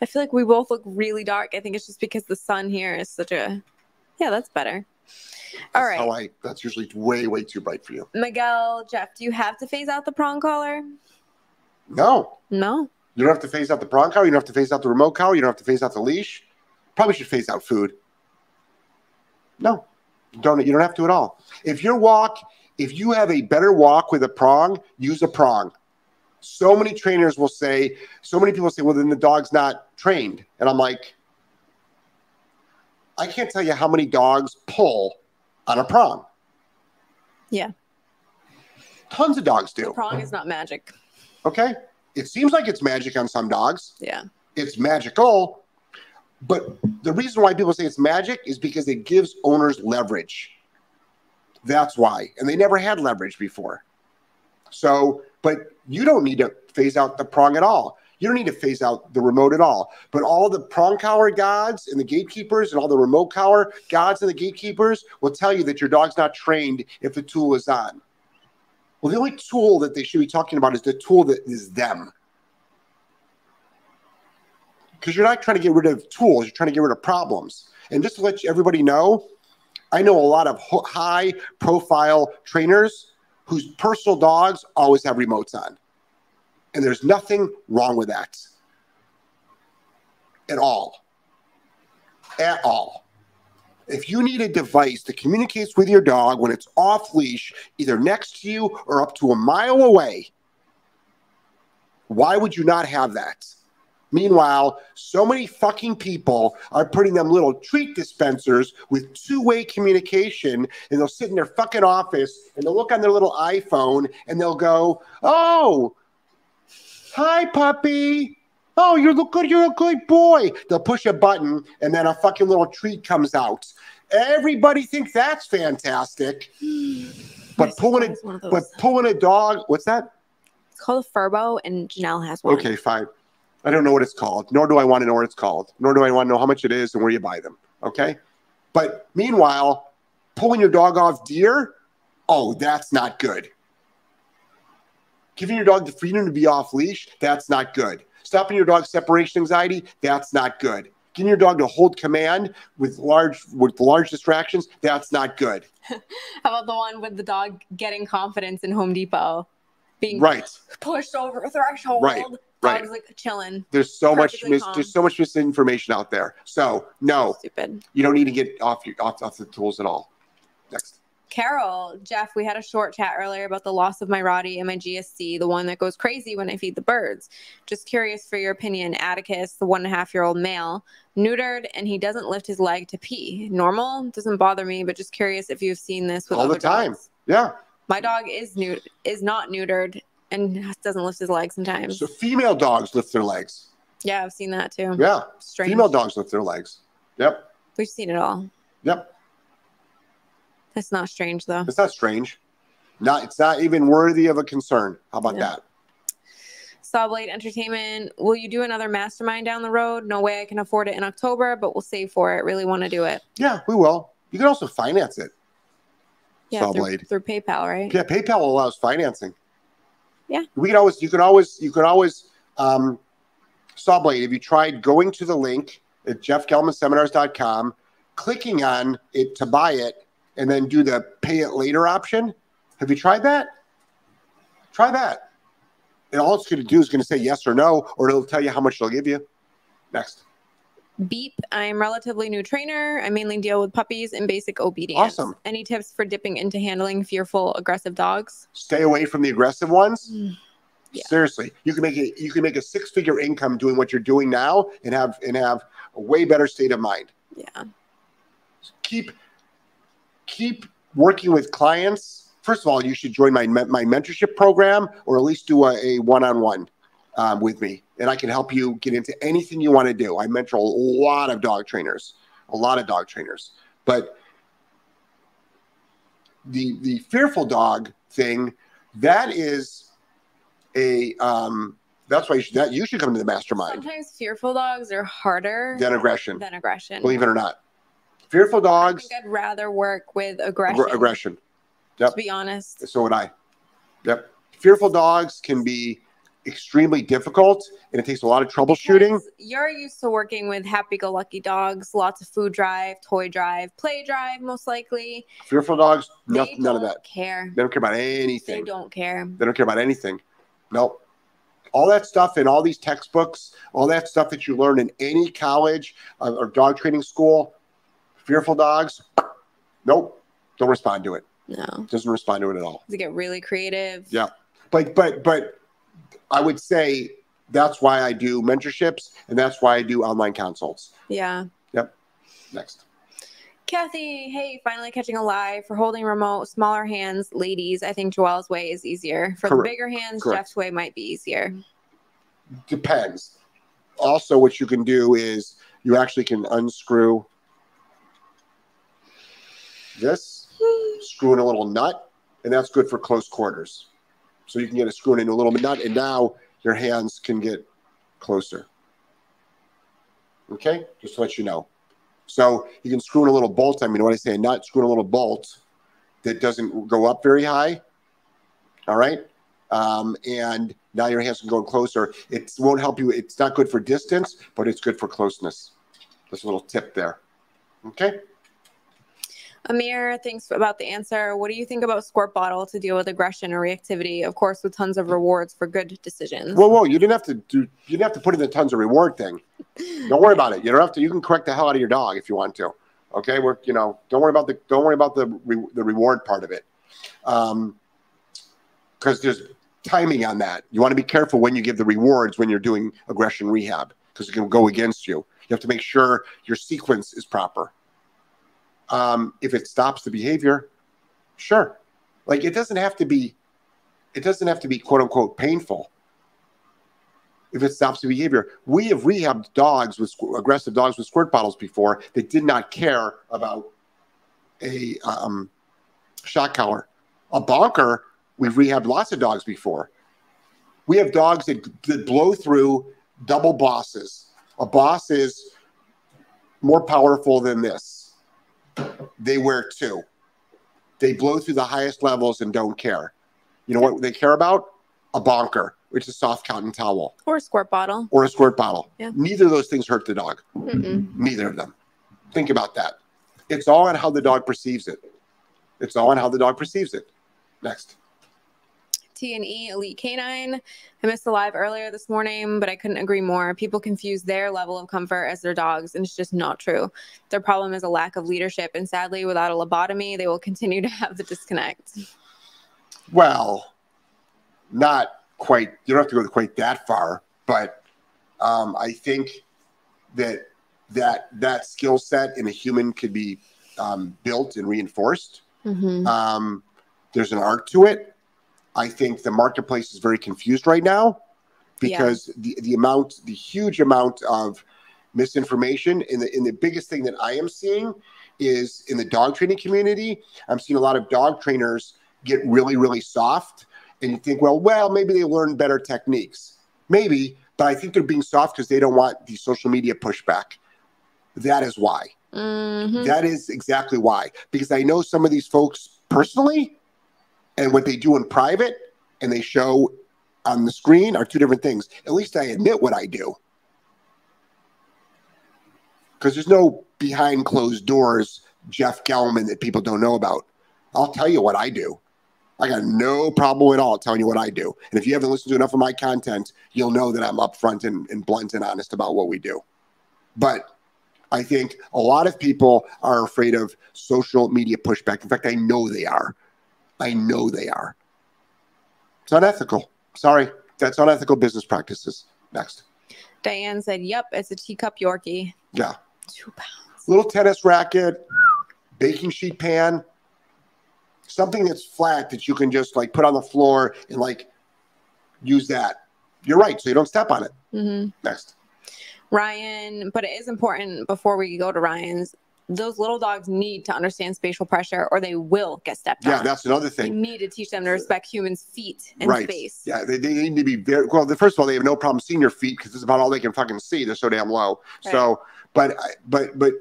I feel like we both look really dark. I think it's just because the sun here is such a. Yeah, that's better. All That's how I. That's usually way way too bright for you. Miguel, Jeff, do you have to phase out the prong collar? No, No. you don't have to phase out the prong collar. You don't have to phase out the remote collar. You don't have to phase out the leash. Probably should phase out food. No, you don't. You don't have to at all. If your walk, if you have a better walk with a prong, use a prong. So many trainers will say. So many people say, "Well, then the dog's not trained," and I'm like, I can't tell you how many dogs pull on a prong. Yeah. Tons of dogs The do. prong is not magic. Okay. It seems like it's magic on some dogs. Yeah. It's magical. But the reason why people say it's magic is because it gives owners leverage. That's why. And they never had leverage before. So, but you don't need to phase out the prong at all. You don't need to phase out the remote at all. But all the prong collar gods and the gatekeepers and all the remote collar gods and the gatekeepers will tell you that your dog's not trained if the tool is on. Well, the only tool that they should be talking about is the tool that is them. Because you're not trying to get rid of tools, you're trying to get rid of problems. And just to let everybody know, I know a lot of high profile trainers whose personal dogs always have remotes on. And there's nothing wrong with that at all. At all. If you need a device that communicates with your dog when it's off leash, either next to you or up to a mile away, why would you not have that? Meanwhile, so many fucking people are putting them little treat dispensers with two way communication, and they'll sit in their fucking office and they'll look on their little iPhone and they'll go, Oh, hi, puppy. Oh, you look good. You're a good boy. They'll push a button and then a fucking little treat comes out. Everybody thinks that's fantastic. but pulling a but pulling a dog, what's that? It's called a Furbo, and Janelle has one. Okay, fine. I don't know what it's called, nor do I want to know what it's called, nor do I want to know how much it is and where you buy them. Okay. But meanwhile, pulling your dog off deer, oh, that's not good. Giving your dog the freedom to be off leash, that's not good. Stopping your dog's separation anxiety, that's not good. Getting your dog to hold command with large with large distractions, that's not good. How about the one with the dog getting confidence in Home Depot? Being right. pushed over a threshold. Right. Right. Dog's like chilling. There's so much mis- there's so much misinformation out there. So no, stupid. You don't need to get off your off, off the tools at all. Next. Carol, Jeff, we had a short chat earlier about the loss of my Roddy and my GSC, the one that goes crazy when I feed the birds. Just curious for your opinion. Atticus, the one and a half year old male, neutered and he doesn't lift his leg to pee. Normal doesn't bother me, but just curious if you've seen this with all the time. Dogs. Yeah. My dog is new is not neutered and doesn't lift his legs sometimes. So female dogs lift their legs. Yeah, I've seen that too. Yeah. Strange. Female dogs lift their legs. Yep. We've seen it all. Yep. That's not strange though. It's not strange. Not it's not even worthy of a concern. How about yeah. that? Sawblade Entertainment. Will you do another mastermind down the road? No way I can afford it in October, but we'll save for it. Really want to do it. Yeah, we will. You can also finance it. Yeah, Sawblade. Through, through PayPal, right? Yeah, PayPal allows financing. Yeah. We can always you can always you can always um Sawblade, if you tried going to the link at jeffgellmanseminars.com, clicking on it to buy it, and then do the pay it later option. Have you tried that? Try that. And all it's going to do is going to say yes or no, or it'll tell you how much they'll give you. Next. Beep. I'm relatively new trainer. I mainly deal with puppies and basic obedience. Awesome. Any tips for dipping into handling fearful, aggressive dogs? Stay away from the aggressive ones. Mm. Yeah. Seriously, you can make a you can make a six figure income doing what you're doing now and have and have a way better state of mind. Yeah. Keep keep working with clients. First of all, you should join my my mentorship program or at least do a one on one with me, and I can help you get into anything you want to do. I mentor a lot of dog trainers, a lot of dog trainers, but the the fearful dog thing that is a um, that's why you should that you should come to the mastermind. Sometimes fearful dogs are harder than aggression. Than aggression. Believe it or not. Fearful dogs. I would rather work with aggression. aggression. Yep. To be honest. So would I. Yep. Fearful dogs can be extremely difficult and it takes a lot of troubleshooting. Because you're used to working with happy go lucky dogs, lots of food drive, toy drive, play drive, most likely. Fearful dogs, no, none of that. care. They don't care about anything. They don't care. They don't care about anything. Nope. All that stuff in all these textbooks, all that stuff that you learn in any college uh, or dog training school, fearful dogs, nope, don't respond to it. No, doesn't respond to it at all. They get really creative. Yeah, but but but I would say that's why I do mentorships and that's why I do online consults. Yeah. Yep. Next. Kathy, hey, finally catching a live for holding remote, smaller hands, ladies. I think Joelle's way is easier. For Correct. the bigger hands, Correct. Jeff's way might be easier. Depends. Also, what you can do is you actually can unscrew this, screw in a little nut, and that's good for close quarters. So you can get a screw into a little nut, and now your hands can get closer. Okay, just to let you know. So you can screw in a little bolt. I mean, when I say a nut, screw in a little bolt that doesn't go up very high. All right. Um, and now your hands can go closer. It won't help you. It's not good for distance, but it's good for closeness. Just a little tip there. Okay. Amir, thanks about the answer. What do you think about Squirt Bottle to deal with aggression or reactivity? Of course, with tons of rewards for good decisions. Whoa, whoa! You didn't have to do. You didn't have to put in the tons of reward thing. Don't worry about it. You don't have to. You can correct the hell out of your dog if you want to. Okay, we're you know. Don't worry about the. Don't worry about the re, the reward part of it. Um, because there's timing on that. You want to be careful when you give the rewards when you're doing aggression rehab because it can go against you. You have to make sure your sequence is proper. Um, if it stops the behavior, sure. Like it doesn't have to be, it doesn't have to be quote unquote painful. If it stops the behavior, we have rehabbed dogs with aggressive dogs with squirt bottles before that did not care about a um, shock collar. A bonker, we've rehabbed lots of dogs before. We have dogs that, that blow through double bosses. A boss is more powerful than this they wear two. They blow through the highest levels and don't care. You know what they care about? A bonker, which is a soft cotton towel. Or a squirt bottle. Or a squirt bottle. Yeah. Neither of those things hurt the dog. Mm-mm. Neither of them. Think about that. It's all on how the dog perceives it. It's all on how the dog perceives it. Next. T&E Elite Canine. I missed the live earlier this morning, but I couldn't agree more. People confuse their level of comfort as their dogs, and it's just not true. Their problem is a lack of leadership, and sadly, without a lobotomy, they will continue to have the disconnect. Well, not quite. You don't have to go quite that far, but um, I think that that that skill set in a human could be um, built and reinforced. Mm-hmm. Um, there's an art to it. I think the marketplace is very confused right now because yeah. the, the amount, the huge amount of misinformation in the in the biggest thing that I am seeing is in the dog training community. I'm seeing a lot of dog trainers get really, really soft. And you think, well, well, maybe they learn better techniques. Maybe, but I think they're being soft because they don't want the social media pushback. That is why. Mm-hmm. That is exactly why. Because I know some of these folks personally, and what they do in private and they show on the screen are two different things. At least I admit what I do. Because there's no behind closed doors Jeff Gellman that people don't know about. I'll tell you what I do. I got no problem at all telling you what I do. And if you haven't listened to enough of my content, you'll know that I'm upfront and, and blunt and honest about what we do. But I think a lot of people are afraid of social media pushback. In fact, I know they are. I know they are. It's unethical. Sorry, that's unethical business practices. Next. Diane said, Yep, it's a teacup Yorkie. Yeah. Two pounds. Little tennis racket, baking sheet pan, something that's flat that you can just like put on the floor and like use that. You're right. So you don't step on it. Mm-hmm. Next. Ryan, but it is important before we go to Ryan's those little dogs need to understand spatial pressure or they will get stepped yeah, on. Yeah, that's another thing. You need to teach them to respect humans' feet and right. space. Yeah, they, they need to be very well. The, first of all, they have no problem seeing your feet because it's about all they can fucking see. They're so damn low. Right. So, but but but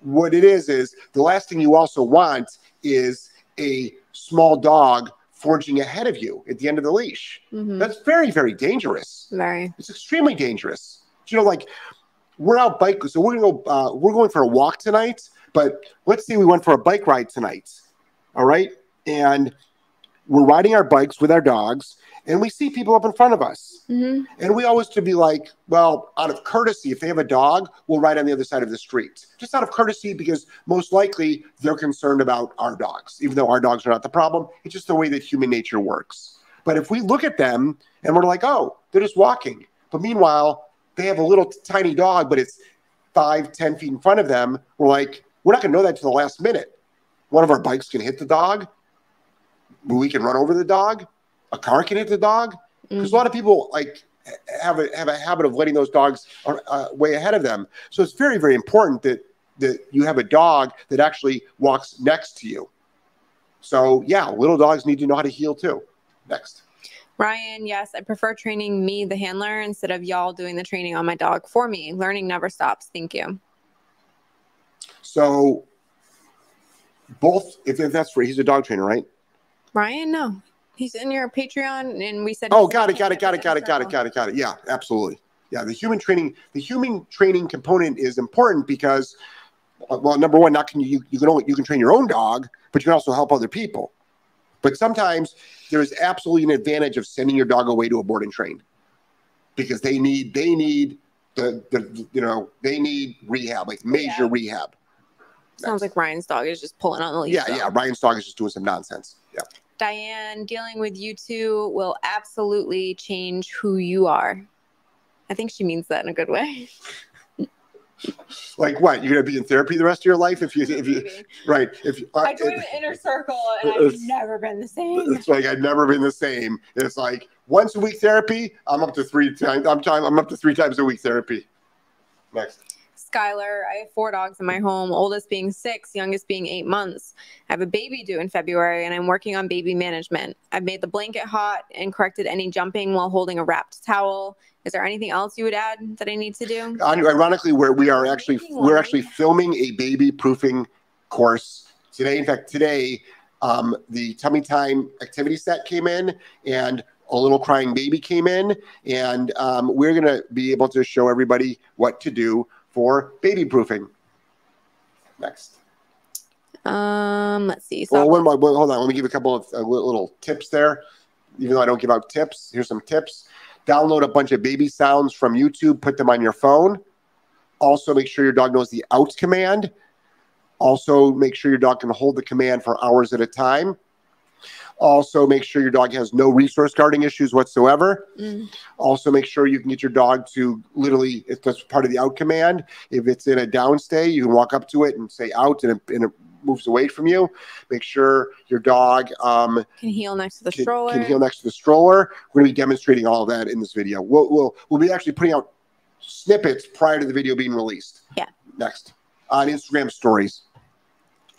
what it is is the last thing you also want is a small dog forging ahead of you at the end of the leash. Mhm. That's very very dangerous. Very. It's extremely dangerous. You know, like we're out bike, so we're gonna go. Uh, we're going for a walk tonight. But let's say we went for a bike ride tonight. All right, and we're riding our bikes with our dogs, and we see people up in front of us, hmm and we always to be like, well, out of courtesy, if they have a dog, we'll ride on the other side of the street, just out of courtesy, because most likely they're concerned about our dogs, even though our dogs are not the problem. It's just the way that human nature works. But if we look at them and we're like, oh, they're just walking, but meanwhile they have a little tiny dog, but it's five, ten feet in front of them. We're like, we're not going to know that to the last minute. One of our bikes can hit the dog. We can run over the dog. A car can hit the dog. Because a lot of people like have a have a habit of letting those dogs uh, way ahead of them. So it's very very important that that you have a dog that actually walks next to you. So yeah, little dogs need to know how to heel too. Next. Ryan, yes, I prefer training me, the handler, instead of y'all doing the training on my dog for me. Learning never stops. Thank you. So both, if, if that's free, he's a dog trainer, right? Ryan, no. He's in your Patreon, and we said. Oh, got it, got it, got it, got it, got it, got it, got it. Yeah, absolutely. Yeah, the human training, the human training component is important because, uh, well, number one, not can you you can only you can train your own dog, but you can also help other people. But sometimes there's absolutely an advantage of sending your dog away to a board and train because they need they need the, the you know they need rehab like major rehab. Sounds like Ryan's dog is just pulling on the leash. Yeah, though. yeah. Ryan's dog is just doing some nonsense. Yeah. Diane, dealing with you two will absolutely change who you are. I think she means that in a good way. Like what? You're gonna be in therapy the rest of your life if you if you Maybe. right if you, uh, I joined the inner circle and I've never been the same. it's like I've never been the same. It's like once a week therapy. I'm up to three times. I'm time. I'm up to three times a week therapy. Next. Skylar, I have four dogs in my home, oldest being six, youngest being eight months. I have a baby due in February and I'm working on baby management. I've made the blanket hot and corrected any jumping while holding a wrapped towel. Is there anything else you would add that I need to do? Ironically, where we are actually we're actually filming a baby proofing course today. In fact, today um, the tummy time activity set came in and a little crying baby came in, and um, we're gonna be able to show everybody what to do for baby proofing. Next. Um, let's see. Well, So one more, hold on. Let me give you a couple of uh, little little tips there. Even though I don't give out tips, here's some tips. Download a bunch of baby sounds from YouTube, put them on your phone. Also, make sure your dog knows the out command. Also, make sure your dog can hold the command for hours at a time. Also, make sure your dog has no resource guarding issues whatsoever. Mm. Also, make sure you can get your dog to literally, if that's part of the out command, if it's in a downstay, you can walk up to it and say out and it, and it moves away from you. Make sure your dog um, can heel next to the can, stroller. can heel next to the stroller. We're going to be demonstrating all of that in this video. We'll, we'll, we'll be actually putting out snippets prior to the video being released. Yeah. Next. On Instagram stories.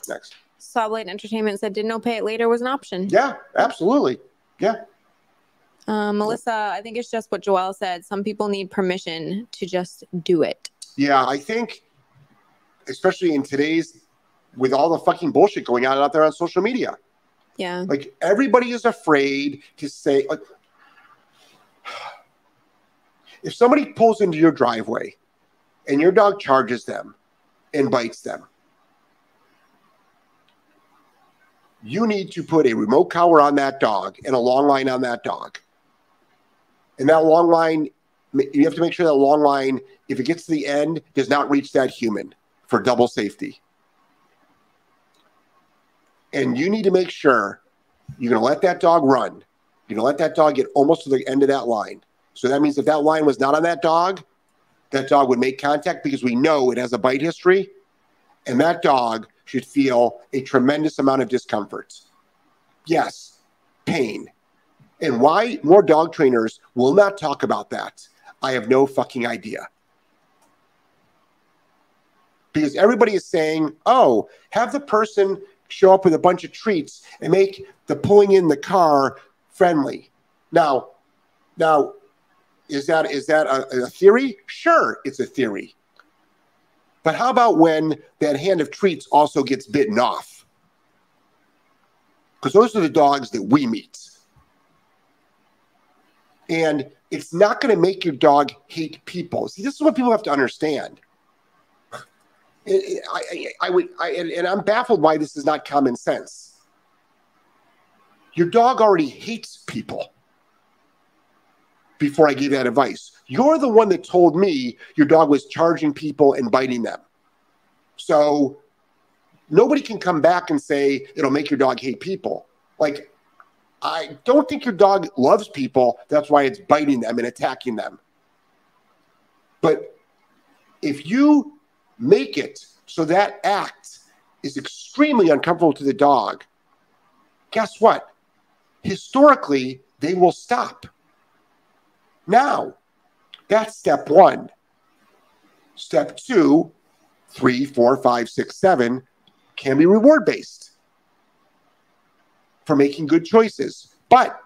Next. Sawblade Entertainment said didn't know pay it later was an option. Yeah, absolutely. Yeah. Um, Melissa, I think it's just what Joelle said. Some people need permission to just do it. Yeah, I think, especially in today's, with all the fucking bullshit going on out there on social media, Yeah. like everybody is afraid to say, like, if somebody pulls into your driveway and your dog charges them and bites them, you need to put a remote collar on that dog and a long line on that dog. And that long line, you have to make sure that long line, if it gets to the end, does not reach that human for double safety. And you need to make sure you're going to let that dog run. You're going to let that dog get almost to the end of that line. So that means if that line was not on that dog, that dog would make contact because we know it has a bite history. And that dog should feel a tremendous amount of discomfort. Yes, pain. And why more dog trainers will not talk about that, I have no fucking idea. Because everybody is saying, oh, have the person show up with a bunch of treats and make the pulling in the car friendly. Now, now, is that is that a, a theory? Sure, it's a theory. But how about when that hand of treats also gets bitten off? Because those are the dogs that we meet. And it's not going to make your dog hate people. See, this is what people have to understand. I, I would, I, and, and I'm baffled why this is not common sense. Your dog already hates people before I gave that advice. You're the one that told me your dog was charging people and biting them. So nobody can come back and say it'll make your dog hate people. Like, I don't think your dog loves people. That's why it's biting them and attacking them. But if you make it so that act is extremely uncomfortable to the dog, guess what? Historically, they will stop. Now, that's step one. Step two, three, four, five, six, seven can be reward based for making good choices. But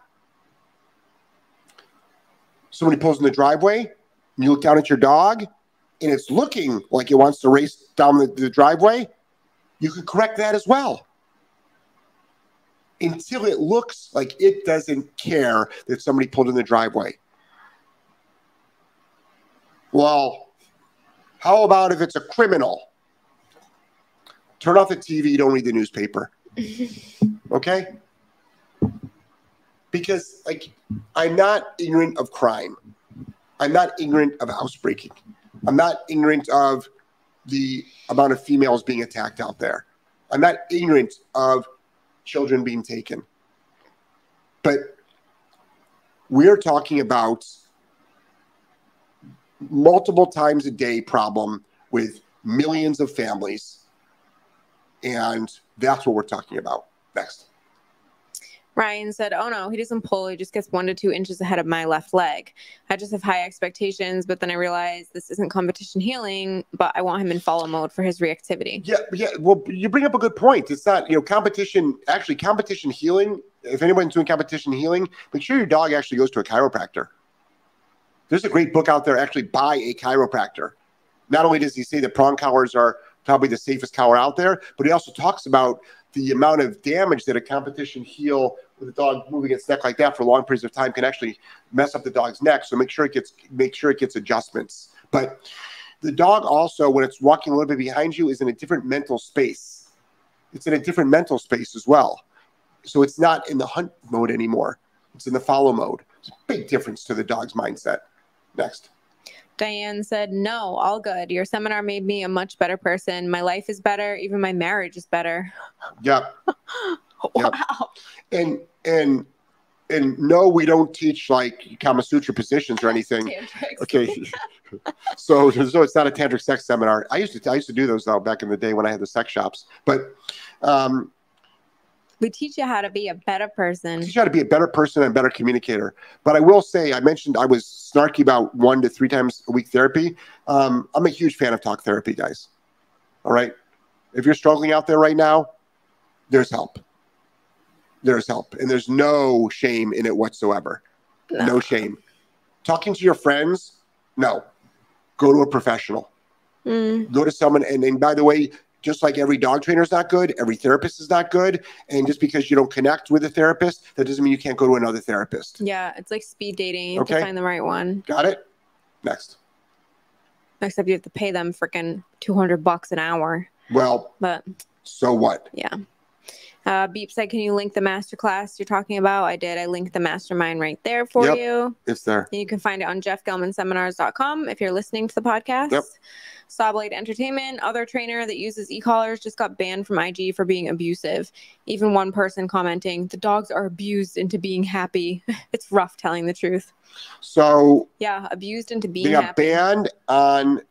somebody pulls in the driveway, and you look down at your dog, and it's looking like it wants to race down the, the driveway, you can correct that as well. Until it looks like it doesn't care that somebody pulled in the driveway. Well, how about if it's a criminal? Turn off the TV, you don't read the newspaper. Okay? Because like I'm not ignorant of crime. I'm not ignorant of housebreaking. I'm not ignorant of the amount of females being attacked out there. I'm not ignorant of children being taken. But we're talking about multiple times a day problem with millions of families. And that's what we're talking about next. Ryan said, Oh no, he doesn't pull. He just gets one to two inches ahead of my left leg. I just have high expectations, but then I realize this isn't competition heeling, but I want him in follow mode for his reactivity. Yeah, yeah. Well, you bring up a good point. It's not, you know, competition, actually, competition heeling. If anyone's doing competition heeling, make sure your dog actually goes to a chiropractor. There's a great book out there, actually, by a chiropractor. Not only does he say that prong collars are probably the safest collar out there, but he also talks about the amount of damage that a competition heel with a dog moving its neck like that for long periods of time can actually mess up the dog's neck. So make sure it gets make sure it gets adjustments. But the dog also, when it's walking a little bit behind you, is in a different mental space. It's in a different mental space as well. So it's not in the hunt mode anymore. It's in the follow mode. It's a big difference to the dog's mindset. Next. Diane said, No, all good. Your seminar made me a much better person. My life is better. Even my marriage is better. Yep. wow. Yep. And and and no, we don't teach like Kama Sutra positions or anything. Okay. so so it's not a tantric sex seminar. I used to I used to do those now back in the day when I had the sex shops. But um We teach you how to be a better person. teach you how to be a better person and better communicator. But I will say, I mentioned I was snarky about one to three times a week therapy. Um, I'm a huge fan of talk therapy, guys. All right. If you're struggling out there right now, there's help. There's help. And there's no shame in it whatsoever. No, shame. Talking to your friends, no. Go to a professional. Mm, Go to someone. And, and by the way, just like every dog trainer is not good, every therapist is not good. And just because you don't connect with a therapist, that doesn't mean you can't go to another therapist. yeah, it's like speed dating. You have Okay. to find the right one. Got it? Next. Except you have to pay them freaking 200 bucks an hour. Well, But so what? yeah. Uh, Beep said, Can you link the masterclass you're talking about? I did. I linked the mastermind right there for Yep. you. It's there. And you can find it on jeffgellmanseminars.com if you're listening to the podcast. Yep. Sawblade Entertainment, other trainer that uses e-collars, just got banned from IG for being abusive. Even one person commenting, the dogs are abused into being happy. it's rough telling the truth. So Yeah, abused into being they got happy. banned on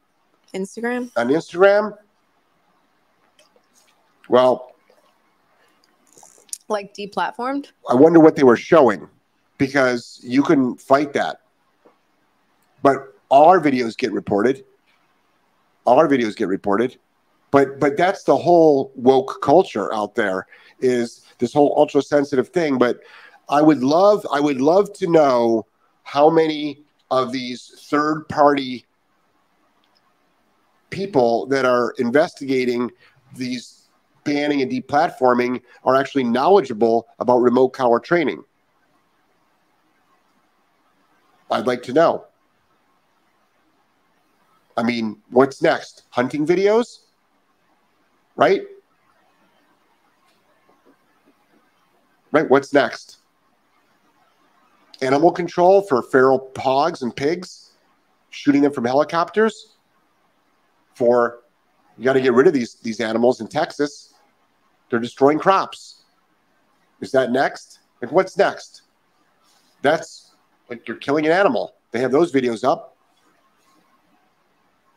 Instagram. on Instagram. Well, Like deplatformed. I wonder what they were showing because you can fight that. But all our videos get reported. All our videos get reported. But but that's the whole woke culture out there is this whole ultra sensitive thing. But I would love I would love to know how many of these third party people that are investigating these banning and deplatforming are actually knowledgeable about remote collar training. I'd like to know. I mean, what's next? Hunting videos? Right? Right? What's next? Animal control for feral hogs and pigs? Shooting them from helicopters? For you got to get rid of these these animals in Texas. They're destroying crops. Is that next? Like, what's next? That's like you're killing an animal. They have those videos up.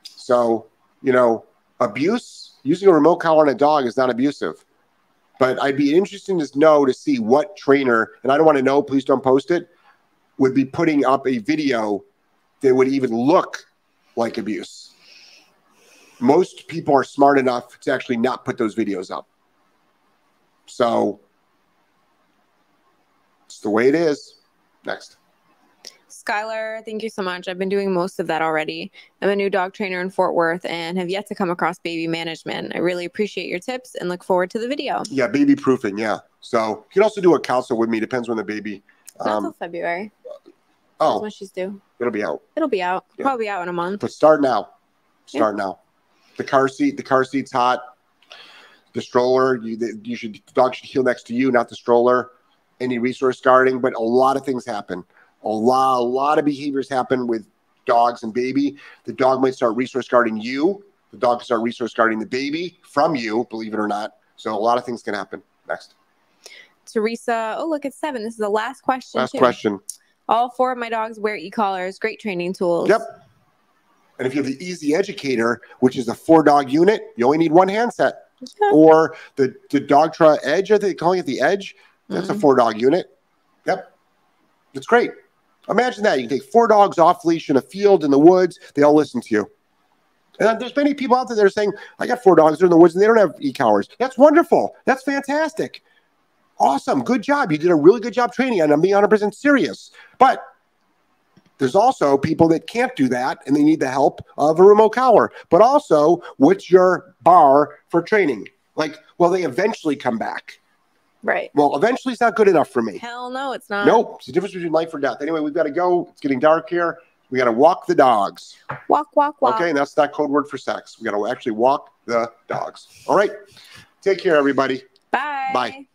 So, you know, abuse, using a remote collar on a dog is not abusive. But I'd be interested to know to see what trainer, and I don't want to know, please don't post it, would be putting up a video that would even look like abuse. Most people are smart enough to actually not put those videos up. So it's the way it is. Next. Skylar, thank you so much. I've been doing most of that already. I'm a new dog trainer in Fort Worth and have yet to come across baby management. I really appreciate your tips and look forward to the video. Yeah, baby proofing. Yeah. So you can also do a council with me. Depends when the baby. Not Um, until February. That's oh, when she's due. it'll be out. It'll be out. Yeah. Probably out in a month. But start now. Start now. The car seat. The car seat's hot. The stroller. You, the, you should. The dog should heel next to you, not the stroller. Any resource guarding, but a lot of things happen. A lot, a lot of behaviors happen with dogs and baby. The dog might start resource guarding you. The dog can start resource guarding the baby from you, believe it or not. So a lot of things can happen. Next. Teresa, oh look, it's seven. This is the last question. Last too. question. All four of my dogs wear e-collars. Great training tools. Yep. And if you have the Easy Educator, which is a four dog unit, you only need one handset. Yeah. Or the the Dogtra Edge, are they calling it the Edge? That's a Mhm. four dog unit. Yep. that's great. Imagine that. You can take four dogs off leash in a field in the woods, they all listen to you. And there's many people out there that are saying, I got four dogs, they're in the woods and they don't have e collars. That's wonderful. That's fantastic. Awesome. Good job. You did a really good job training, and I'm being 100% serious. But there's also people that can't do that and they need the help of a remote collar. But also, what's your bar for training? Like, will they eventually come back? Right. Well, eventually is not good enough for me. Hell no, it's not. Nope. It's the difference between life or death. Anyway, we've got to go. It's getting dark here. We got to walk the dogs. Walk, walk, walk. Okay. And that's not code word for sex. We got to actually walk the dogs. All right. Take care, everybody. Bye. Bye.